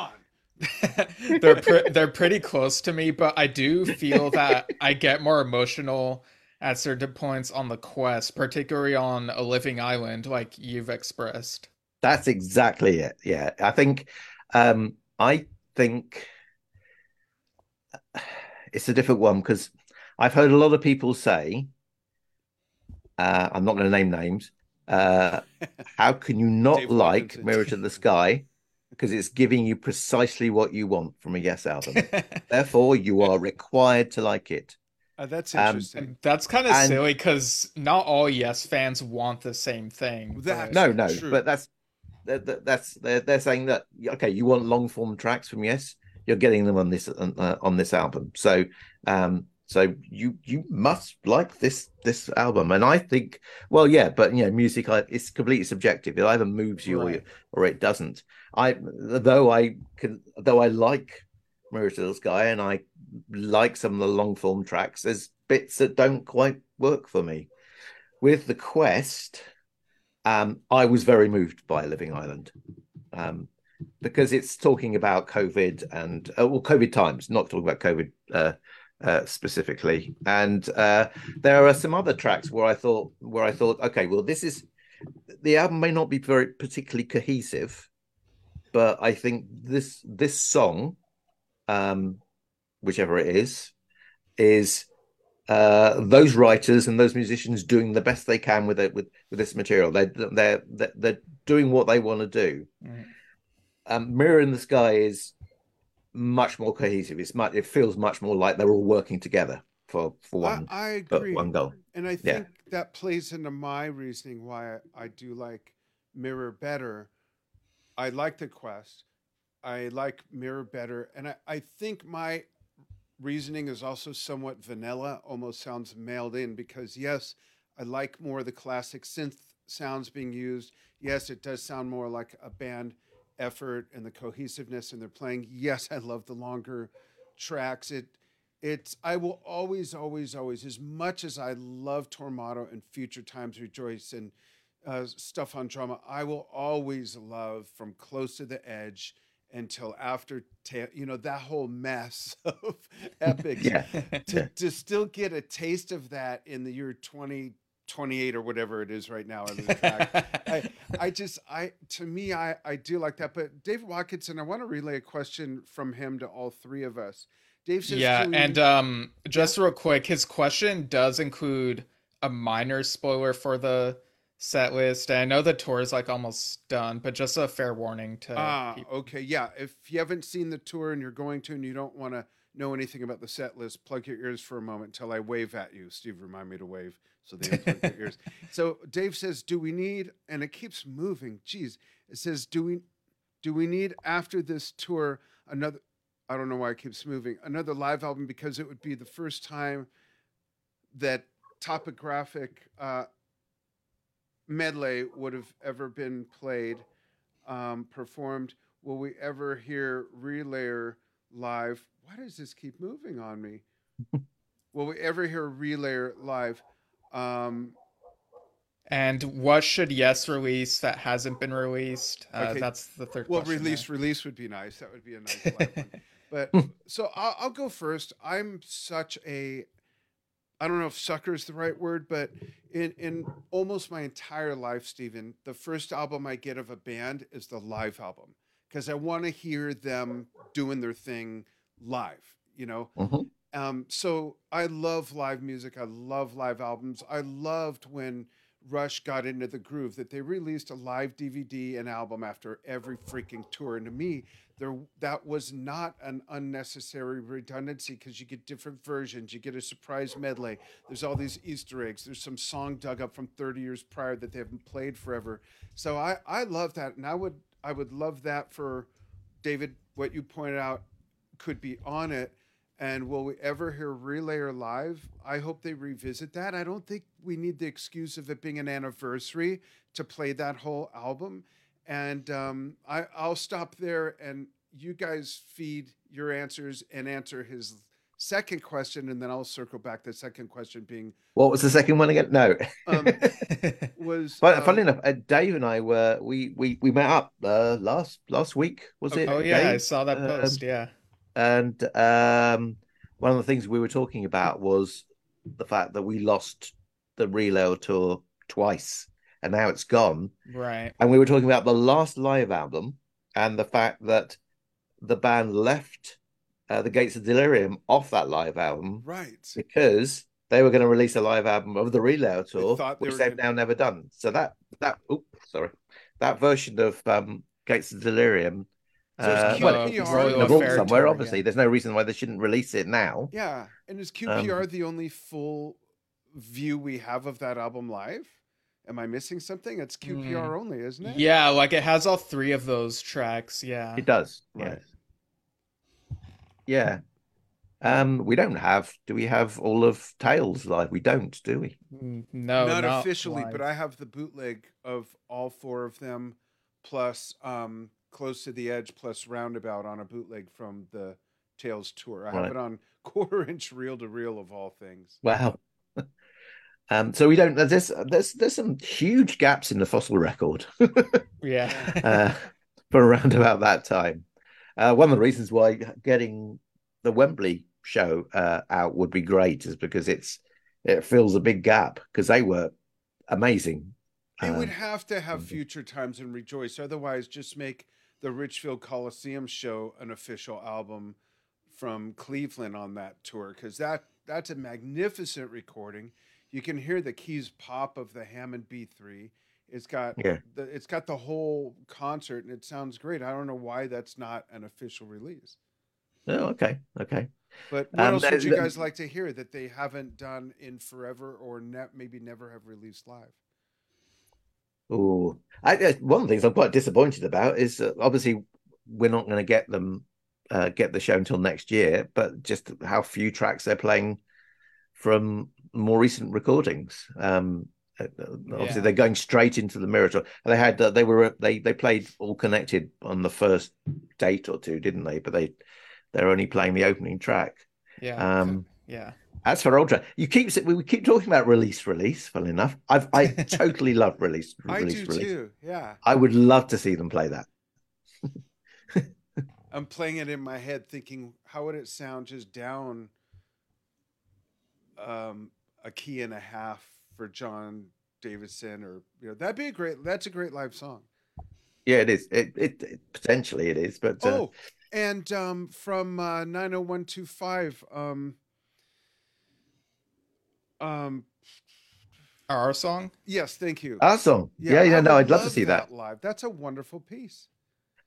(laughs) they're pre- they're pretty close to me, but I do feel that I get more emotional at certain points on the quest, particularly on a living island, like you've expressed. That's exactly it. Yeah, I think, um, I think (sighs) it's a different one because I've heard a lot of people say, uh, I'm not going to name names. Uh, (laughs) how can you not Dave like Mirror to the Sky? Because it's giving you precisely what you want from a Yes album. (laughs) Therefore, you are required to like it. Uh, that's Um, interesting. That's kind of silly because not all Yes fans want the same thing. That- but- No, no, True. but that's that, that- that's they're, they're saying that okay, you want long form tracks from Yes, you're getting them on this uh, on this album. So um so you you must like this this album, and I think well yeah, but you know music I, it's completely subjective. It either moves you or Right. you, or it doesn't. I though I can though I like Mirror to the Sky and I like some of the long form tracks. There's bits that don't quite work for me. With the Quest, um, I was very moved by Living Island um, because it's talking about COVID and uh, well, COVID times, not talking about COVID uh, uh, specifically. And uh, there are some other tracks where I thought where I thought, okay, well, this is the album may not be very particularly cohesive, but I think this this song, um, whichever it is, is uh, those writers and those musicians doing the best they can with it with, with this material. They they're they're they're doing what they want to do. Mhm. Um, Mirror in the Sky is much more cohesive. It's much. It feels much more like they're all working together for for one I for agree. one goal. And I Yeah. think that plays into my reasoning why I, I do like Mirror better. I like the quest. I like Mirror better. And I, I think my reasoning is also somewhat vanilla, almost sounds mailed in because, yes, I like more of the classic synth sounds being used. Yes, it does sound more like a band effort and the cohesiveness and they're playing. Yes, I love the longer tracks. It it's I will always, always, always, as much as I love Tormato and Future Times Rejoice and uh, stuff on drama, I will always love from close to the edge until after ta- you know that whole mess (laughs) of (laughs) epics Yeah, to, to still get a taste of that in the year 2028 or whatever it is right now I lose. I, I (laughs) just I to me I I do like that. But David Watkinson, I want to relay a question from him to all three of us. Dave says, yeah, we- and um, just real quick, his question does include a minor spoiler for the set list. I know the tour is like almost done, but just a fair warning to ah people. okay yeah. If you haven't seen the tour and you're going to and you don't want to know anything about the set list, plug your ears for a moment until I wave at you. Steve, remind me to wave so they unplug their ears. (laughs) So Dave says, "Do we need?" And it keeps moving. Geez, it says, "Do we? Do we need after this tour another?" I don't know why it keeps moving. Another live album because it would be the first time that topographic uh, medley would have ever been played, um, performed. Will we ever hear Relayer live? Why does this keep moving on me? (laughs) Will we ever hear Relayer live? Um, And what should Yes release that hasn't been released? Uh, Okay. That's the third well, release, release would be nice. That would be a nice (laughs) live one. But so I'll, I'll go first. I'm such a, I don't know if sucker is the right word, but in in almost my entire life, Stephen, the first album I get of a band is the live album because I want to hear them doing their thing live. You know, Mhm. um, so I love live music. I love live albums. I loved when Rush got into the groove that they released a live DVD and album after every freaking tour. And to me, there that was not an unnecessary redundancy because you get different versions, you get a surprise medley. There's all these Easter eggs. There's some song dug up from 30 years prior that they haven't played forever. So I I love that, and I would I would love that for David. What you pointed out could be on it. And will we ever hear Relayer live? I hope they revisit that. I don't think we need the excuse of it being an anniversary to play that whole album. And um, I, I'll stop there and you guys feed your answers and answer his second question, and then I'll circle back. The second question being, what was the second one again? No, um, (laughs) was But um, funnily enough, uh, Dave and I were we we we met up uh, last last week. Was it? oh yeah, I saw that Um, post. yeah. and um, one of the things we were talking about was the fact that we lost the Relay tour twice, and now it's gone. Right. And we were talking about the last live album and the fact that the band left uh, the Gates of Delirium off that live album right. because they were going to release a live album of the Relay tour, they which they've gonna- now never done. So that that oh sorry, that version of um, Gates of Delirium. So it's uh, well, it's somewhere. Tour, obviously, yeah. there's no reason why they shouldn't release it now. Yeah, and is Um, QPR the only full view we have of that album live? Am I missing something? It's QPR only, isn't it? Yeah, like it has all three of those tracks. Yeah. It does. Right. Yes. Yeah. Um, we don't have. Do we have all of Tales live? We don't, do we? Mm, No, not, not officially, live. but I have the bootleg of all four of them, plus um, Close to the Edge, plus Roundabout on a bootleg from the Tales tour. I have it on (laughs) quarter inch reel to reel of all things. Wow. Um, so we don't. There's there's there's some huge gaps in the fossil record (laughs) Yeah. uh, for around about that time. Uh, one of the reasons why getting the Wembley show uh, out would be great is because it's it fills a big gap because they were amazing. It Uh, would have to have future times and rejoice. Otherwise, just make the Richfield Coliseum show an official album from Cleveland on that tour because that that's a magnificent recording. You can hear the keys pop of the Hammond B3. It's got Yeah. the it's got the whole concert and it sounds great. I don't know why that's not an official release. Oh, okay, okay. But what Um, else would you guys like to hear that they haven't done in forever or ne- maybe never have released live? Oh, one of the things I'm quite disappointed about is that obviously we're not going to get them uh, get the show until next year, but just how few tracks they're playing from more recent recordings. Um, uh, obviously, Yeah. they're going straight into the mirror. tour. They had uh, they were they they played all connected on the first date or two, didn't they? But they they're only playing the opening track. yeah. Um, yeah. As for Ultra, you keep we keep talking about release, release. Funnily enough, I've I (laughs) totally love release, I release, do release. too. Yeah. I would love to see them play that. (laughs) I'm playing it in my head, thinking, how would it sound just down um, a key and a half for Jon Davison, or you know, that'd be a great. That's a great live song. Yeah, it is. It, it, it potentially it is, but uh, Oh, and um, from uh, 90125, um, um, Our song? yes, thank you. our song. Yeah, yeah, I no, I'd love to see that. live. That's a wonderful piece.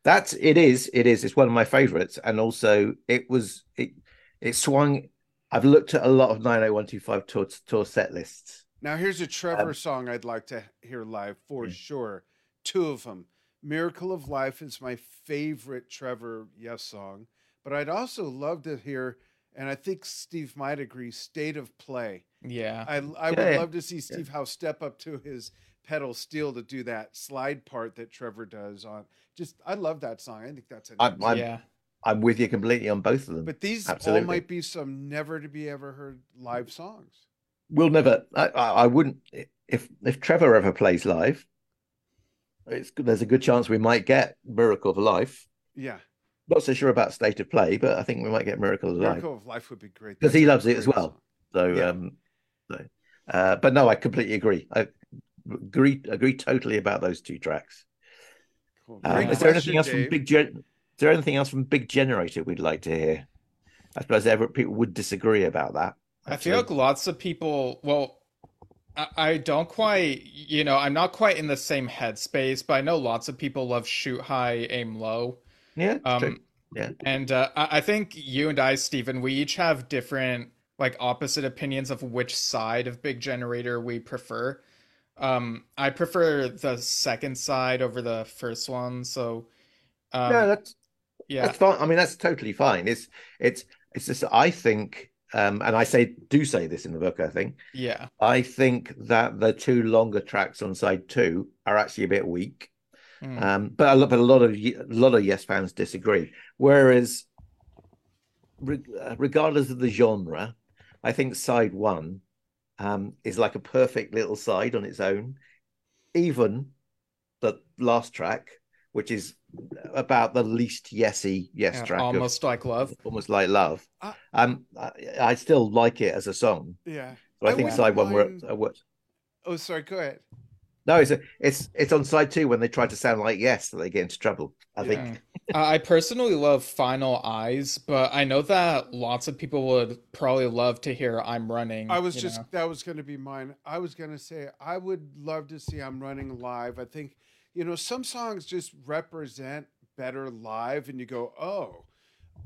That's it is. It is. It's one of my favorites, and also it was it. It swung. I've looked at a lot of 90125 tour tour set lists. Now, here's a Trevor Um, song I'd like to hear live for Mm. sure. Two of them. Miracle of Life is my favorite Trevor Yes song, but I'd also love to hear, and I think Steve might agree, State of Play. Yeah. I, I would Yeah, yeah. love to see Steve Howe step up to his pedal steel to do that slide part that Trevor does on. Just, I love that song. I think that's a I'm- I'm- yeah. I'm with you completely on both of them. but these absolutely. all might be some never to be ever heard live songs. we'll never. I, I, wouldn't. If if Trevor ever plays live, it's there's a good chance we might get Miracle of Life. Yeah. Not so sure about State of Play, but I think we might get Miracle of Life. Miracle of Life would be great because he loves it as well. So, Yeah. um, so, uh, but no, I completely agree. I agree agree totally about those two tracks. Cool. Great is there anything else Dave. from Big Gen? Is there anything else from Big Generator we'd like to hear? I suppose ever people would disagree about that. I feel like lots of people, well, I, I don't quite, you know, I'm not quite in the same headspace, but I know lots of people love Shoot High, Aim Low. Yeah, Um, true. Yeah. And uh, I I think you and I, Stephen, we each have different, like, opposite opinions of which side of Big Generator we prefer. Um, I prefer the second side over the first one. So, um, no, that's yeah, that's fine. I mean, that's totally fine. It's it's it's just I think, um, and I say do say this in the book. I think yeah, I think that the two longer tracks on side two are actually a bit weak. Mm. Um, but a lot, but a lot of a lot of Yes fans disagree. Whereas, re- uh, regardless of the genre, I think side one um, is like a perfect little side on its own. Even the last track, which is about the least yesy yes Yeah, track, of- almost like love. almost like love. I- um, I, I still like it as a song. Yeah. But I, I think wouldn't side one mind- were, uh, were Oh, sorry. Go ahead. no, it's a, it's it's on side two when they try to sound like yes that they get into trouble. I think. Mm. I I personally love Final Eyes, but I know that lots of people would probably love to hear I'm running. I was just know. that was going to be mine. I was going to say I would love to see I'm running live. I think you know some songs just represent better live, and you go, oh,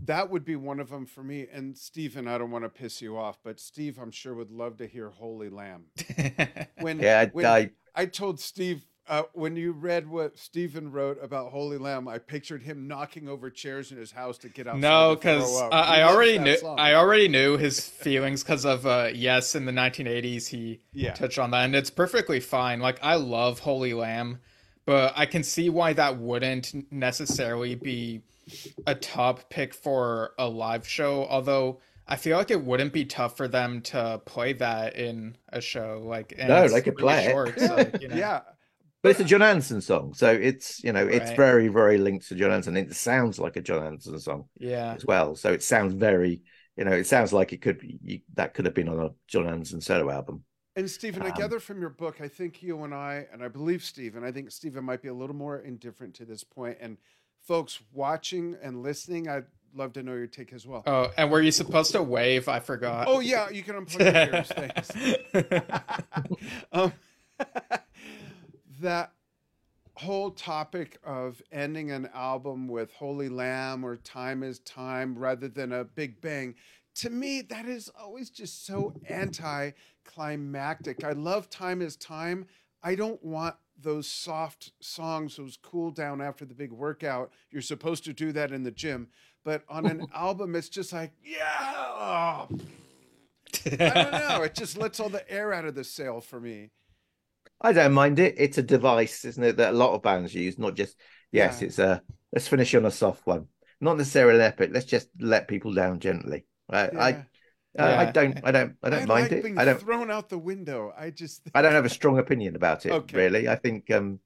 that would be one of them for me. And Stephen, I don't want to piss you off, but Steve, I'm sure would love to hear Holy Lamb. (laughs) When Yeah, when I, I told Steve uh, when you read what Stephen wrote about Holy Lamb, I pictured him knocking over chairs in his house to get out. No, because I, I already knew I already knew his feelings because of uh, yes in the 1980s he Yeah. touched on that and it's perfectly fine. Like I love Holy Lamb, but I can see why that wouldn't necessarily be a top pick for a live show. Although I feel like it wouldn't be tough for them to play that in a show. Like and No, it's they could really play it. so, (laughs) you know. yeah. but it's a Jon Anderson song, so it's you know it's Right. very very linked to Jon Anderson. It sounds like a Jon Anderson song yeah. as well, so it sounds very you know it sounds like it could be you, that could have been on a Jon Anderson solo album. And Stephen, I Um, gather from your book, I think you and I, and I believe Stephen, I think Stephen might be a little more indifferent to this point. And folks watching and listening, I'd love to know your take as well. Oh, and were you supposed to wave? I forgot. Oh yeah, you can unplug your ears. Thanks. (laughs) um, (laughs) that whole topic of ending an album with Holy Lamb or Time is Time rather than a Big Bang, to me, that is always just so anticlimactic. I love Time is Time. I don't want those soft songs, those cool down after the big workout. You're supposed to do that in the gym. But on an (laughs) album, it's just like, yeah. oh, I don't know. It just lets all the air out of the sail for me. I don't mind it. It's a device, isn't it, that a lot of bands use. Not just yes, Yeah. it's a let's finish on a soft one. Not necessarily epic. Let's just let people down gently. I I, Yeah. I, I don't I don't I don't I mind like it. being I don't thrown out the window. I just I don't have a strong opinion about it Okay. really. I think um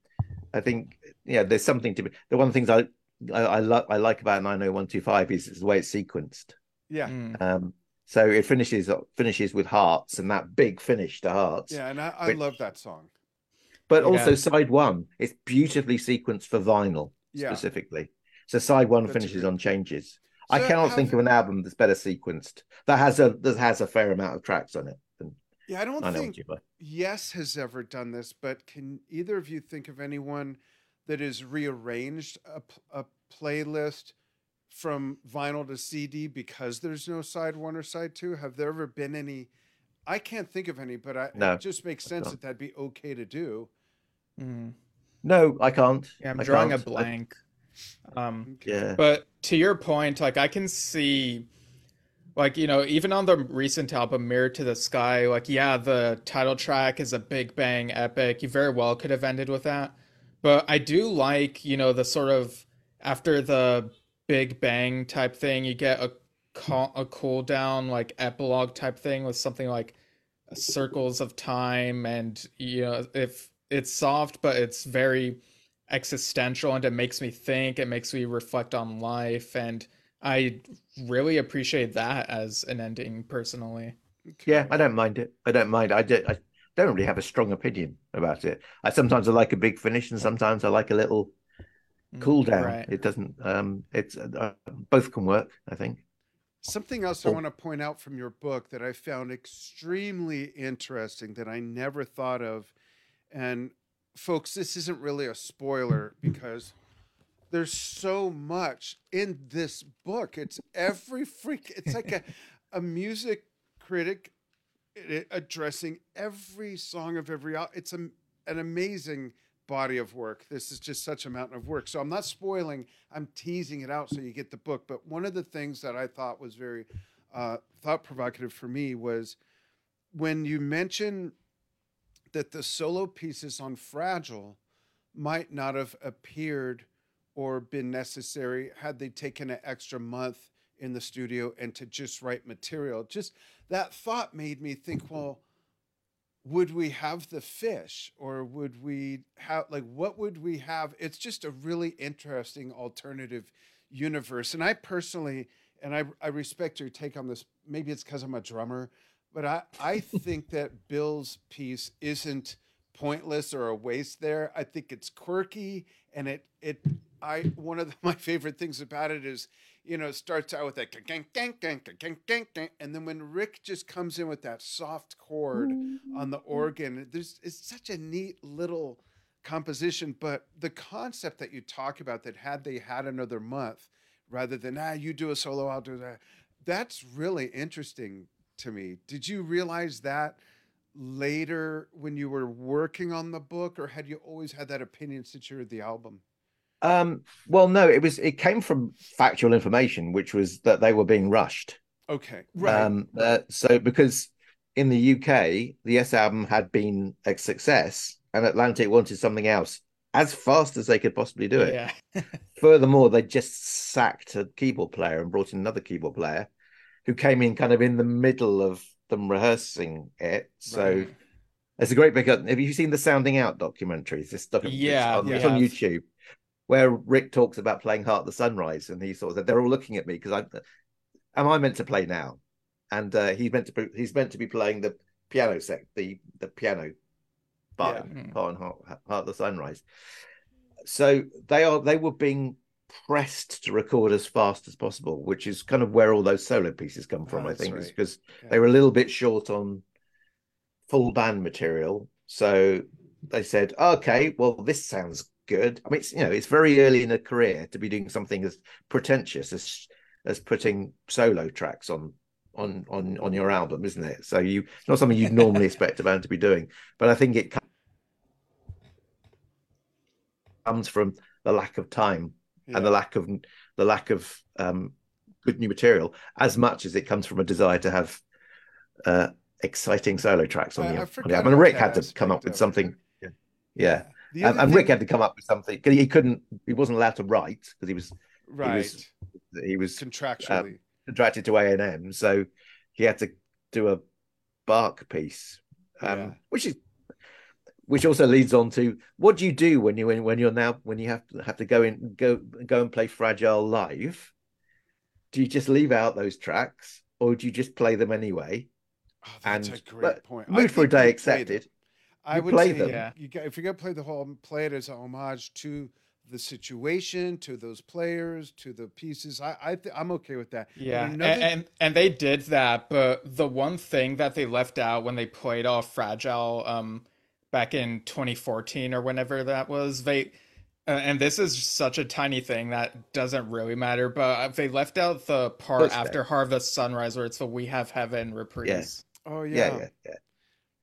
I think yeah, there's something to be the one of the things I I, I like I like about 90125 is, is the way it's sequenced. yeah. Mm. Um so it finishes finishes with hearts and that big finish to hearts. Yeah, and I, I Which- love that song. But Yeah. also side one, it's beautifully sequenced for vinyl Yeah. specifically. So side one That's finishes great. on changes. I cannot have- think of an album that's better sequenced that has a that has a fair amount of tracks on it. than Yeah, I don't I think what you mean. Yes has ever done this, but can either of you think of anyone that has rearranged a, a playlist from vinyl to CD because there's no side one or side two? Have there ever been any? I can't think of any, but I, No, it just makes sense that that'd be okay to do. Mm. No, I can't. Yeah, I'm I drawing can't. a blank. Um, Yeah. but to your point, like I can see, like you know, even on the recent album "Mirror to the Sky," like yeah, the title track is a Big Bang epic. You very well could have ended with that, but I do like you know the sort of after the Big Bang type thing, you get a a cool down like epilogue type thing with something like circles of time and you know if it's soft but it's very existential and it makes me think it makes me reflect on life and i really appreciate that as an ending personally Yeah, I don't mind it. I don't mind. I, do, I don't really have a strong opinion about it. I sometimes I like a big finish, and sometimes I like a little cool down. right It doesn't. Um, it's uh, both can work. I think. Something else I want to point out from your book that I found extremely interesting that I never thought of. And folks, this isn't really a spoiler because there's so much in this book. It's every freak, it's like a, a music critic eh, addressing every song of every. It's a, an amazing body of work. This is just such a mountain of work. So I'm not spoiling, I'm teasing it out so you get the book. But one of the things that I thought was very uh, thought provocative for me was when you mention that the solo pieces on Fragile might not have appeared or been necessary had they taken an extra month in the studio and to just write material. Just that thought made me think, well, would we have the fish or would we have like what would we have it's just a really interesting alternative universe and i personally and i, I respect your take on this maybe it's because i'm a drummer but i, I think that bill's piece isn't pointless or a waste there i think it's quirky and it it i one of the, (laughs) my favorite things about it is you know, it starts out with that and then when Rick just comes in with that soft chord on the organ, there's it's such a neat little composition. But the concept that you talk about that had they had another month, rather than ah, you do a solo, I'll do that. That's really interesting to me. Did you realize that later when you were working on the book, or had you always had that opinion since you heard the album? Um, well, no, it was it came from factual information, which was that they were being rushed. Okay, right. Um, uh, so because in the UK, the Yes album had been a success, and Atlantic wanted something else as fast as they could possibly do it. Yeah. (laughs) Furthermore, they just sacked a keyboard player and brought in another keyboard player, who came in kind of in the middle of them rehearsing it. So. Right. It's a great big. Have you seen the Sounding Out documentaries? This stuff, yeah, it's on, it's on YouTube where Rick talks about playing Heart of the Sunrise, and he sort of said they're all looking at me because I am I meant to play now, and uh, he's meant to be, he's meant to be playing the piano sec the the piano part, yeah. part Heart, Heart of the Sunrise. So they are they were being pressed to record as fast as possible, which is kind of where all those solo pieces come from. Oh, I think right. is because yeah. they were a little bit short on full band material, so they said, "Okay, well, this sounds good. I mean, it's you know, it's very early in a career to be doing something as pretentious as as putting solo tracks on on on on your album, isn't it? So you not something you'd normally (laughs) expect a band to be doing, but I think it comes from the lack of time yeah. and the lack of the lack of um, good new material as much as it comes from a desire to have uh, exciting solo tracks on, I, the, on the album. And Rick had to come up with something. Yeah. yeah. And, and, Rick had to come up with something because he couldn't, he wasn't allowed to write because he was right. He was, he was contractually um, contracted to A and M, so he had to do a Bach piece, um, yeah. which is which also leads on to what do you do when you when when you're now when you have to have to go in go go and play Fragile live? Do you just leave out those tracks, or do you just play them anyway? Oh, that's and, a great point. Mood for a day accepted. I would play say, them. Yeah. You got, if you're gonna play the whole, play it as a homage to the situation, to those players, to the pieces. I, I th- I'm okay with that. Yeah, and, and and they did that, but the one thing that they left out when they played off Fragile, um, back in 2014 or whenever that was, they. Uh, and this is such a tiny thing that doesn't really matter, but they left out the part after Harvest Sunrise where it's the "We Have Heaven" reprise. Yeah. Oh yeah, yeah, yeah. yeah.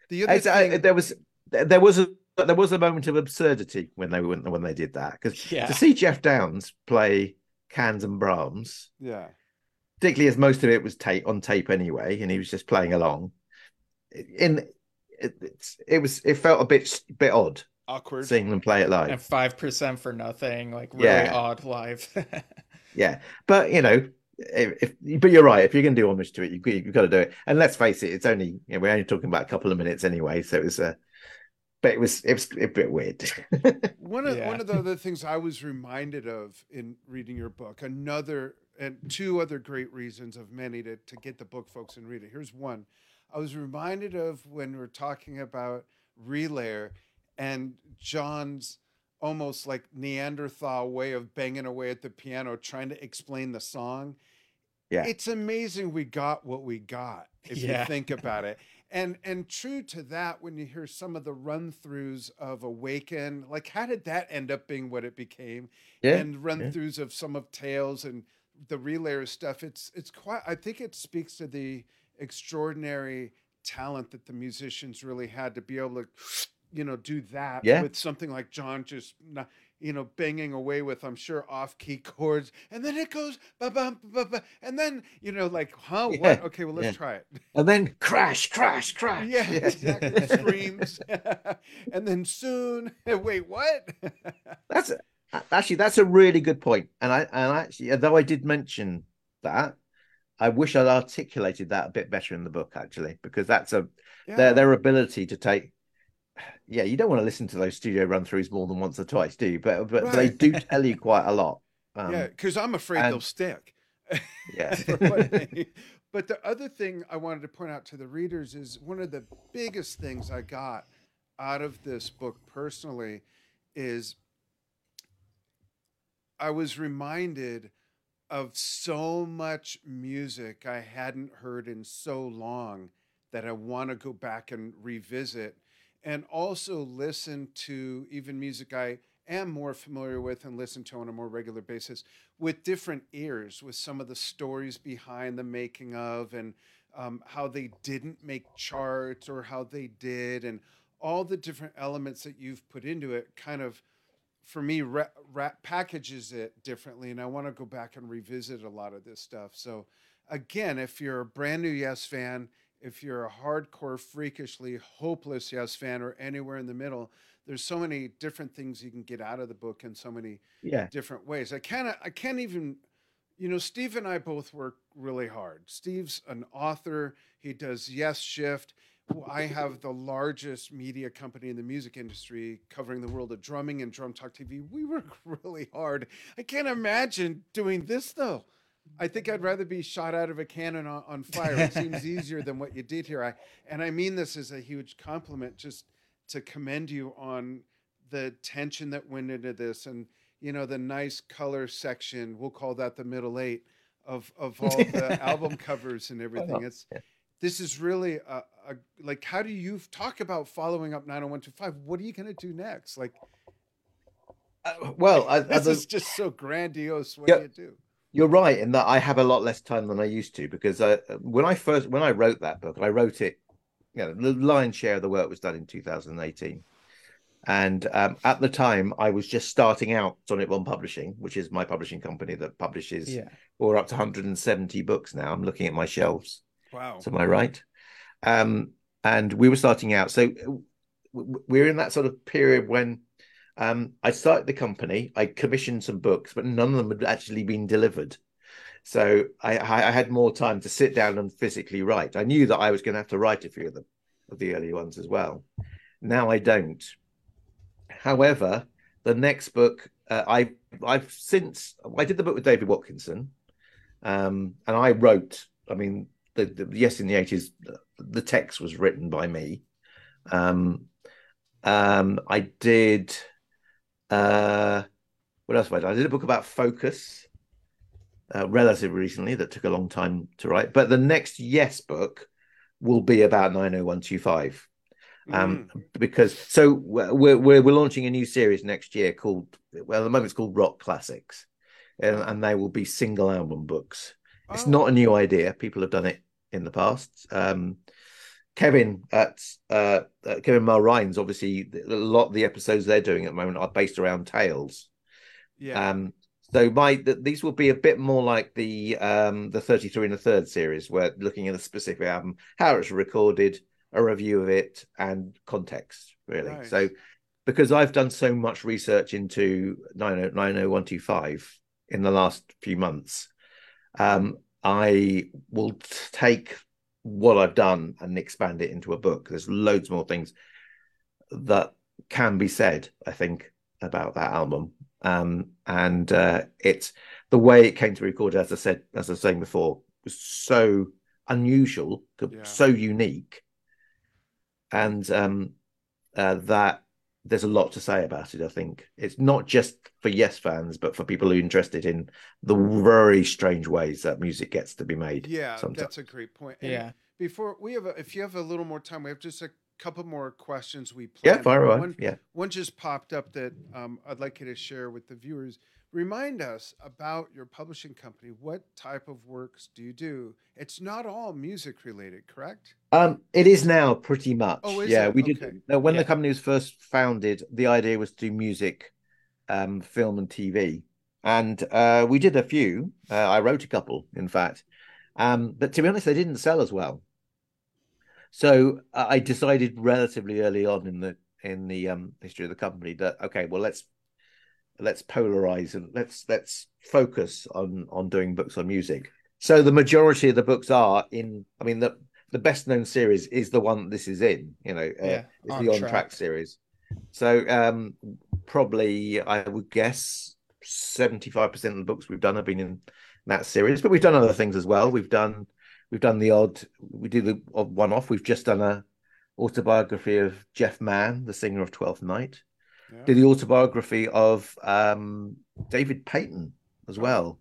The other thing... I, there was there was a there was a moment of absurdity when they when, when they did that because yeah. to see Geoff Downes play Cans and Brahms, yeah, particularly as most of it was tape on tape anyway, and he was just playing along. In it, it was it felt a bit bit odd, awkward seeing them play it live, and five percent for nothing, like really yeah. odd live. (laughs) yeah, but you know, if, if, but you're right. If you're going to do homage to it, you, you've got to do it. And let's face it, it's only you know, we're only talking about a couple of minutes anyway, so it was a but it was it was a bit weird. (laughs) one of yeah. one of the other things I was reminded of in reading your book, another and two other great reasons of many to to get the book, folks, and read it. Here's one. I was reminded of when we are talking about Relayer and John's almost like Neanderthal way of banging away at the piano, trying to explain the song. Yeah. it's amazing we got what we got if Yeah. you think (laughs) about it. And and true to that, when you hear some of the run throughs of Awaken, like how did that end up being what it became? Yeah. and run throughs of some of Tales and the relayer stuff. It's it's quite. I think it speaks to the extraordinary talent that the musicians really had to be able to, you know, do that Yeah. with something like John just. Not, you know, banging away with, I'm sure, off key chords, and then it goes, ba ba ba ba, and then you know, like, huh, (laughs) what? Okay, well, let's yeah. try it. And then crash, crash, crash. Yeah, exactly. (laughs) Screams, (laughs) and then soon. Wait, what? That's actually that's a really good. And I and actually, although I did mention that, I wish I'd articulated that a bit better in the book actually, because that's a their their ability to take. Yeah, you don't want to listen to those studio run throughs more than once or twice, do you? But but they do (laughs) tell you quite a lot. Um, yeah, because I'm afraid and- they'll stick. (laughs) yeah. for one thing. But the other thing I wanted to point out to the readers is one of the biggest things I got out of this book personally is I was reminded of so much music I hadn't heard in so long that I want to go back and revisit and also listen to even music I am more familiar with and listen to on a more regular basis with different ears, with some of the stories behind the making of and um, how they didn't make charts or how they did, and all the different elements that you've put into it kind of for me ra- ra- packages it differently and i want to go back and revisit a lot of this stuff. So again if you're a brand new yes fan if you're a hardcore freakishly hopeless yes fan or anywhere in the middle there's so many different things you can get out of the book in so many Yeah. different ways. I can't i can't even you know steve and i both work really hard. Steve's an author. He does yes shift I have the largest media company in the music industry covering the world of drumming and Drum Talk TV. We work (laughs) really hard. I can't imagine doing this though. I think I'd rather be shot out of a cannon on, on fire. It (laughs) seems easier than what you did here. I and I mean this as a huge compliment, just to commend you on the tension that went into this and you know the nice color section. We'll call that the middle eight of of all the (laughs) album covers and everything. It's this is really a, a like how do you talk about following up 90125 what are you going to do next like Uh, well, I, (laughs) this as a- is just so grandiose what Yeah. do you do You're right in that I have a lot less time than I used to because I, when I first when I wrote that book, I wrote it. You know, the lion's share of the work was done in 2018, and um, at the time I was just starting out Sonicbond Publishing, which is my publishing company that publishes. Yeah. We're up to 170 books now. I'm looking at my shelves. Wow Am I right? Um, and we were starting out, so we're in that sort of period when um, I started the company. I commissioned some books, but none of them had actually been delivered. So I, I I had more time to sit down and physically write. I knew that I was going to have to write a few of them, of the early ones as well. Now I don't. However, the next book uh, I I've since I did the book with David Watkinson, um, and I wrote. I mean, the, the yes in the eighties, the text was written by me. Um, um, I did. Uh, what else have I done? I did a book about focus, uh, relatively recently. That took a long time to write. But the next Yes book will be about nine hundred one two five. Um, Mm. because so we're, we're we're launching a new series next year called well at the moment it's called Rock Classics, and, and they will be single album books. It's Oh, not a new idea. People have done it in the past. Um, Kevin at uh, uh, Kevin Mulrines, obviously, a lot of the episodes they're doing at the moment are based around tales. yeah Um, so my th- these will be a bit more like the um, the thirty three and a third series, where looking at a specific album, how it's recorded, a review of it, and context really. Nice. So because I've done so much research into 90125 in the last few months, um, I will take what I've done and expand it into a book. There's loads more things that can be said, I think, about that album. Um, and uh, it's the way it came to be recorded, as I said, as I was saying before, was so unusual, Yeah. so unique, and um, uh, that there's a lot to say about it. I think it's not just for Yes fans, but for people who are interested in the very strange ways that music gets to be made. Yeah, sometimes. that's a great point. And Yeah. Before we have, a, if you have a little more time, we have just a couple more questions we yeah, planned. fire away. One, Yeah. one just popped up that um, I'd like you to share with the viewers. Remind us about your publishing company. What type of works do you do? It's not all music related, correct? Um, it is now pretty much. Oh, is yeah, it? we Okay. did. When Yeah. the company was first founded, the idea was to do music, um, film, and TV, and uh, we did a few. Uh, I wrote a couple, in fact, um, but to be honest, they didn't sell as well. So I decided relatively early on in the in the um, history of the company that okay, well let's let's polarize and let's let's focus on on doing books on music. So the majority of the books are in. I mean the the best known series is the one this is in. You know, uh, Yeah, it's On the on Track. track series. So um, probably I would guess seventy five percent of the books we've done have been in that series, but we've done other things as well. We've done we've done the odd we do the odd one off. We've just done a autobiography of Geoff Mann, the singer of Twelfth Night. Yeah. Did the autobiography of um, David Paton as well,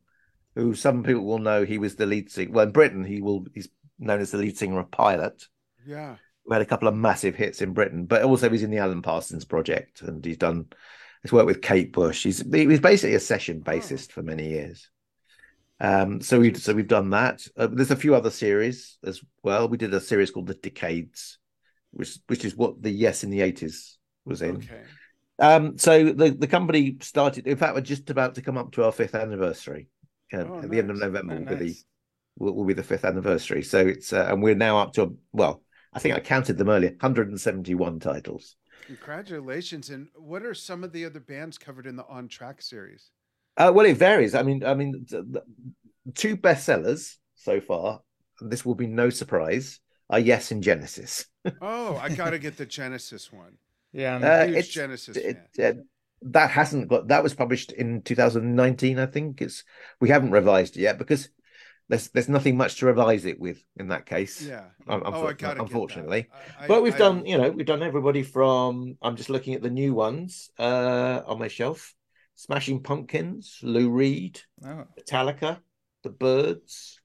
who some people will know he was the lead singer. Well, in Britain, he will he's known as the lead singer of Pilot, yeah. who had a couple of massive hits in Britain, but also he's in the Alan Parsons project and he's done he's worked with Kate Bush. He's he was basically a session Oh. bassist for many years. Um, so we so we've done that. Uh, there's a few other series as well. We did a series called The Decades, which which is what the Yes in the 80s was in. Okay. Um, so the, the company started. In fact, we're just about to come up to our fifth anniversary. Uh, Oh, at the end of. November will be the will, will be the fifth anniversary. So it's uh, and we're now up to well, I think I counted them earlier, 171 titles. Congratulations. And what are some of the other bands covered in the On Track series? Uh, well, it varies. I mean, I mean, two bestsellers so far. This will be no surprise. Are Yes and Genesis. (laughs) Oh, I got to get the Genesis one. Yeah, and Uh, Huge it's- Genesis it- fan. uh, that hasn't got that was published in 2019 i think it's we haven't revised it yet because there's there's nothing much to revise it with in that case Yeah. un- Oh, I unfor- got to unfortunately I, but we've I- done you know we've done everybody from i'm just looking at the new ones uh on my shelf smashing pumpkins lou reed oh, metallica the Byrds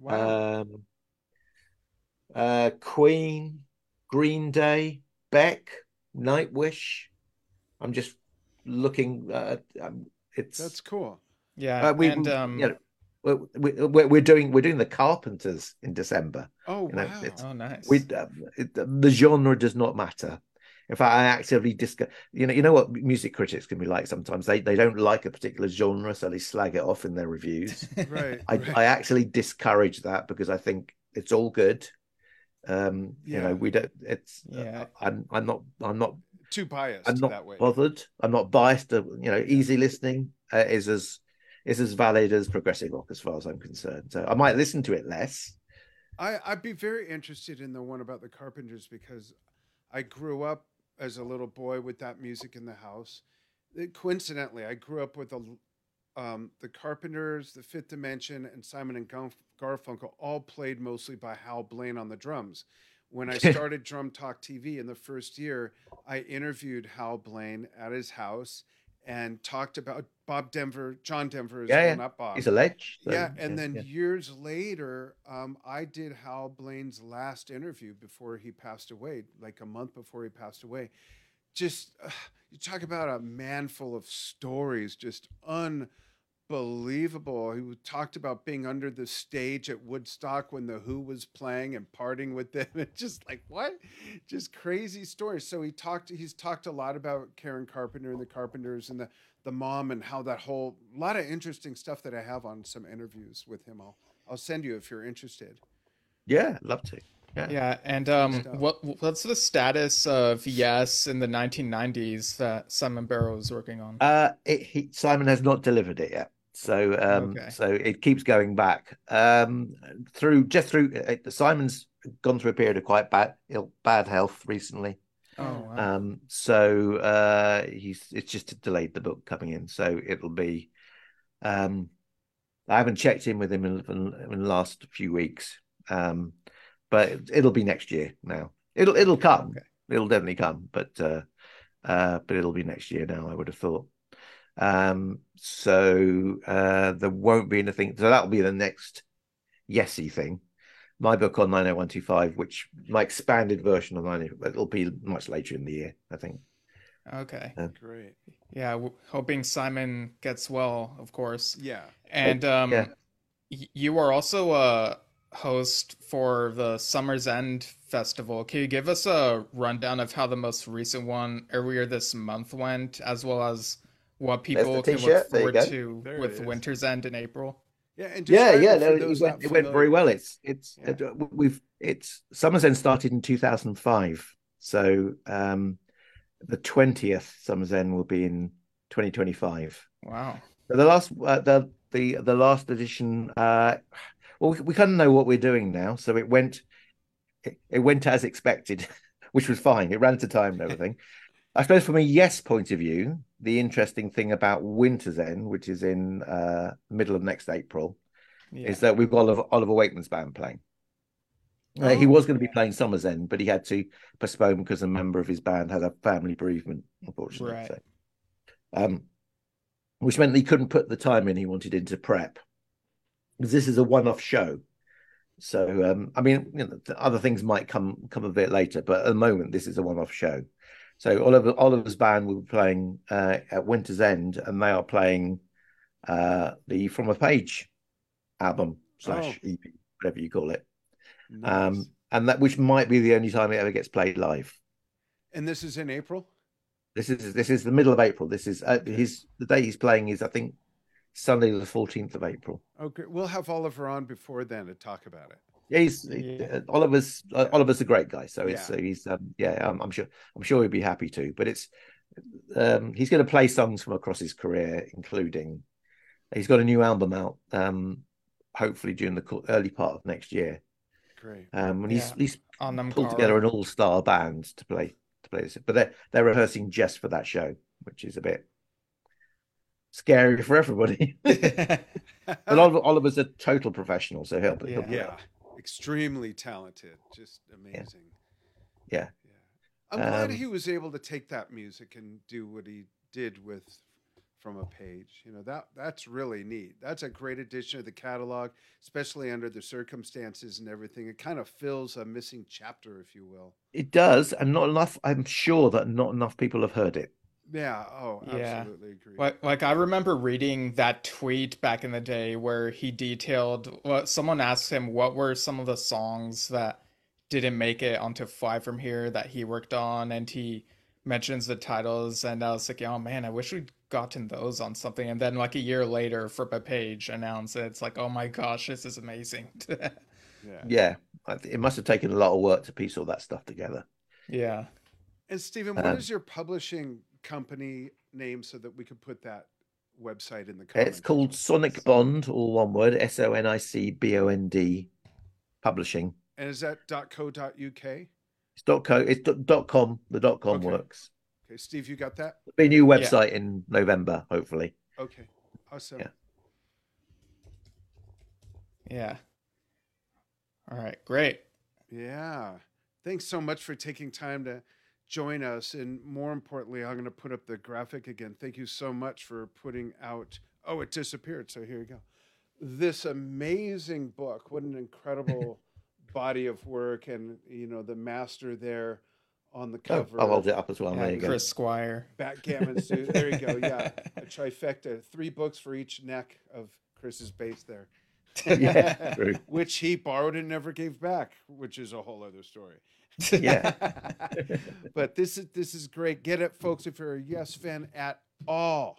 Wow. um uh queen green day beck nightwish i'm just looking uh um, it's That's cool. yeah, uh, we, and we- um, you know, we're, we're, we're doing we're doing the carpenters in december Oh, you know, wow. it's- oh, nice. we uh, it, the genre does not matter in fact i actively discuss you know you know what music critics can be like sometimes they they don't like a particular genre so they slag it off in their reviews (laughs) Right. I, right. I actually discourage that because I think it's all good. Um, you know, we don't. It's. Yeah. I'm. I'm not. I'm not. Too biased I'm not that way. bothered. I'm not biased. You know, easy listening uh, is as is as valid as progressive rock as far as I'm concerned. So I might listen to it less. I, I'd be very interested in the one about the Carpenters because I grew up as a little boy with that music in the house. It- coincidentally, I grew up with the um, the Carpenters, the Fifth Dimension, and Simon and Garf- Garfunkel all played mostly by Hal Blaine on the drums. When I (laughs) started Drum Talk TV in the first year, I interviewed Hal Blaine at his house and talked about Bob Denver, John Denver, as Yeah, well, yeah. not Bob. He's a ledge. so, Yeah, and then yeah. years later, um, I did Hal Blaine's last interview before he passed away, like a month before he passed away. Just uh, you talk about a man full of stories, just unbelievable. He talked about being under the stage at Woodstock when the Who was playing and partying with them. (laughs) It's just like what, just crazy stories. So he talked. He's talked a lot about Karen Carpenter and the Carpenters and the the mom and how that whole lot of interesting stuff that I have on some interviews with him. I'll I'll send you if you're interested. yeah, love to. Yeah, yeah. and um, what what's the status of Yes in the 1990s that Simon Barrow is working on? Uh, it, he, Simon has not delivered it yet, so um, Okay. so it keeps going back. Um, through just through uh, Simon's gone through a period of quite bad ill, bad health recently. oh, wow. Um, so uh, he's it's just delayed the book coming in, so it'll be. Um, I haven't checked in with him in, in, in the last few weeks, um, but it'll be next year now. It'll it'll come. Okay. It'll definitely come, but uh, uh, but it'll be next year now. I would have thought. Um, so uh, there won't be anything. So that'll be the next Yesy thing. My book on 90125, which my expanded version of 90, it'll be much later in the year, I think. Okay. Uh, Great. Yeah, w- hoping Simon gets well, of course. Yeah. And um, yeah. you are also a host for the Summer's End Festival. Can you give us a rundown of how the most recent one earlier this month went, as well as what people can look t-shirt. There forward to There with. Winter's End in April? Yeah. And yeah, yeah, it no, it those went, it went very well. It's it's Yeah. uh, we've it's Summer's End started in 2005, so um, the 20th Summer's End will be in 2025. Wow. So the last uh, the the the last edition, uh, well, we, we kind of know what we're doing now, so it went it, it went as expected, (laughs) which was fine. It ran to time and everything. I suppose from a yes point of view, the interesting thing about Winter's End, which is in uh, middle of next April, Yeah. is that we've got Oliver, Oliver Wakeman's band playing. Uh, he Oh. was going to be playing Summer's End, but he had to postpone because a member of his band had a family bereavement, unfortunately. Right. So, um, which meant he couldn't put the time in he wanted into prep because this is a one-off show. So, um, I mean, you know, other things might come come a bit later, but at the moment, this is a one-off show. So, Oliver Oliver's band will be playing uh, at Winter's End, and they are playing uh, the From a Page album slash EP, whatever you call it Nice. um, and that which might be the only time it ever gets played live. and this is in April. This is this is the middle of April. This is uh, his the day he's playing is I think Sunday the fourteenth of April. Okay, we'll have Oliver on before then to talk about it. Yeah, he's Yeah. uh, Oliver's uh, Oliver's a great guy, so it's Yeah. uh, he's um, yeah I'm, I'm sure I'm sure he'd be happy to. But it's um, he's going to play songs from across his career, including he's got a new album out, um, hopefully during the early part of next year. Great. Um, and he's Yeah. he's On them pulled together an all-star band to play to play this, but they're they're rehearsing just for that show, which is a bit scary for everybody. (laughs) (laughs) but Oliver, Oliver's a total professional, so he'll, he'll Yeah. Extremely talented, just amazing. Yeah. yeah. I'm glad Um, he was able to take that music and do what he did with from a page. You know that that's really neat. That's a great addition to the catalog, especially under the circumstances and everything. It kind of fills a missing chapter, if you will. it does, and not enough. I'm sure that not enough people have heard it. Yeah. Oh, Yeah. absolutely agree. Like, like I remember reading that tweet back in the day where he detailed what someone asked him what were some of the songs that didn't make it onto Fly From Here that he worked on, and he mentions the titles, and I was like, oh man, I wish we'd gotten those on something. And then like a year later, Flip Page announced it. It's like, oh my gosh, this is amazing. (laughs) Yeah. Yeah, it must have taken a lot of work to piece all that stuff together. yeah. And Stephen, what is Um, your publishing company name so that we could put that website in the comments? It's called Sonicbond, all one word, S O N I C B O N D, publishing. And is that .co.uk? Okay, It's dot co. It's dot, dot com. The dot com Okay. works. Okay, Steve, you got that? There'll be a new website in November, hopefully. Okay, awesome. Yeah. Yeah. All right, great. Yeah. Thanks so much for taking time to join us. And more importantly, I'm going to put up the graphic again. Thank you so much for putting out. Oh, it disappeared. So here you go. This amazing book. What an incredible (laughs) body of work. And, you know, the master there on the Oh, cover. I'll hold it up as well. Yeah, there you go. Chris Squire. Backgammon suit. There you go. Yeah. (laughs) A trifecta. Three books for each neck of Chris's bass there. yeah, true. (laughs) Which he borrowed and never gave back, which is a whole other story. Yeah. (laughs) but this is this is great. Get it, folks. If you're a Yes fan at all,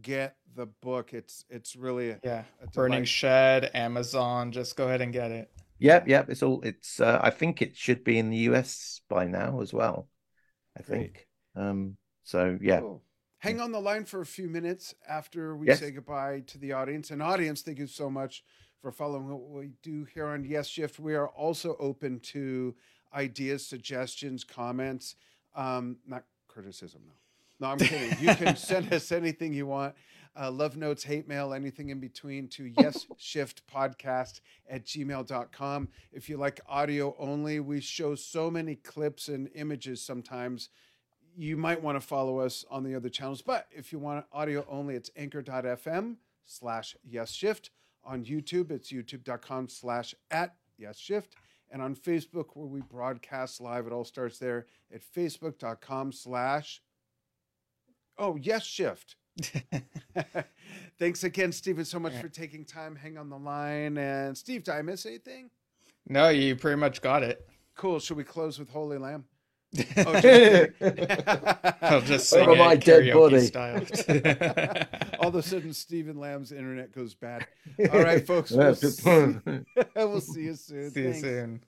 get the book. It's it's really a, Yeah. a Burning. Shed, Amazon, just go ahead and get it. Yep, yep. It's all. It's. Uh, I think it should be in the US by now as well. I Great. think. Um. So yeah. Cool. Hang on the line for a few minutes after we Yes. say goodbye to the audience. And audience, thank you so much for following what we do here on Yes Shift. We are also open to ideas, suggestions, comments, um, not criticism, no. No, I'm kidding. You can (laughs) send us anything you want. Uh, love notes, hate mail, anything in between to yes shift podcast at gmail.com. If you like audio only, we show so many clips and images sometimes you might want to follow us on the other channels. But if you want audio only, it's anchor.fm slash yesshift. On YouTube, it's youtube.com slash at yes shift. And on Facebook, where we broadcast live, it all starts there at facebook.com slash oh yes shift. (laughs) (laughs) Thanks again, Stephen, so much for taking time. Hang on the line. And Steve, did I miss anything? No, you pretty much got it. Cool. Should we close with Holy Lamb? Oh, I'll just sing Over it my dead body. (laughs) All of a sudden, Stephen Lambe's internet goes bad. All right, folks. (laughs) We'll see, (laughs) we'll see you soon. See you soon.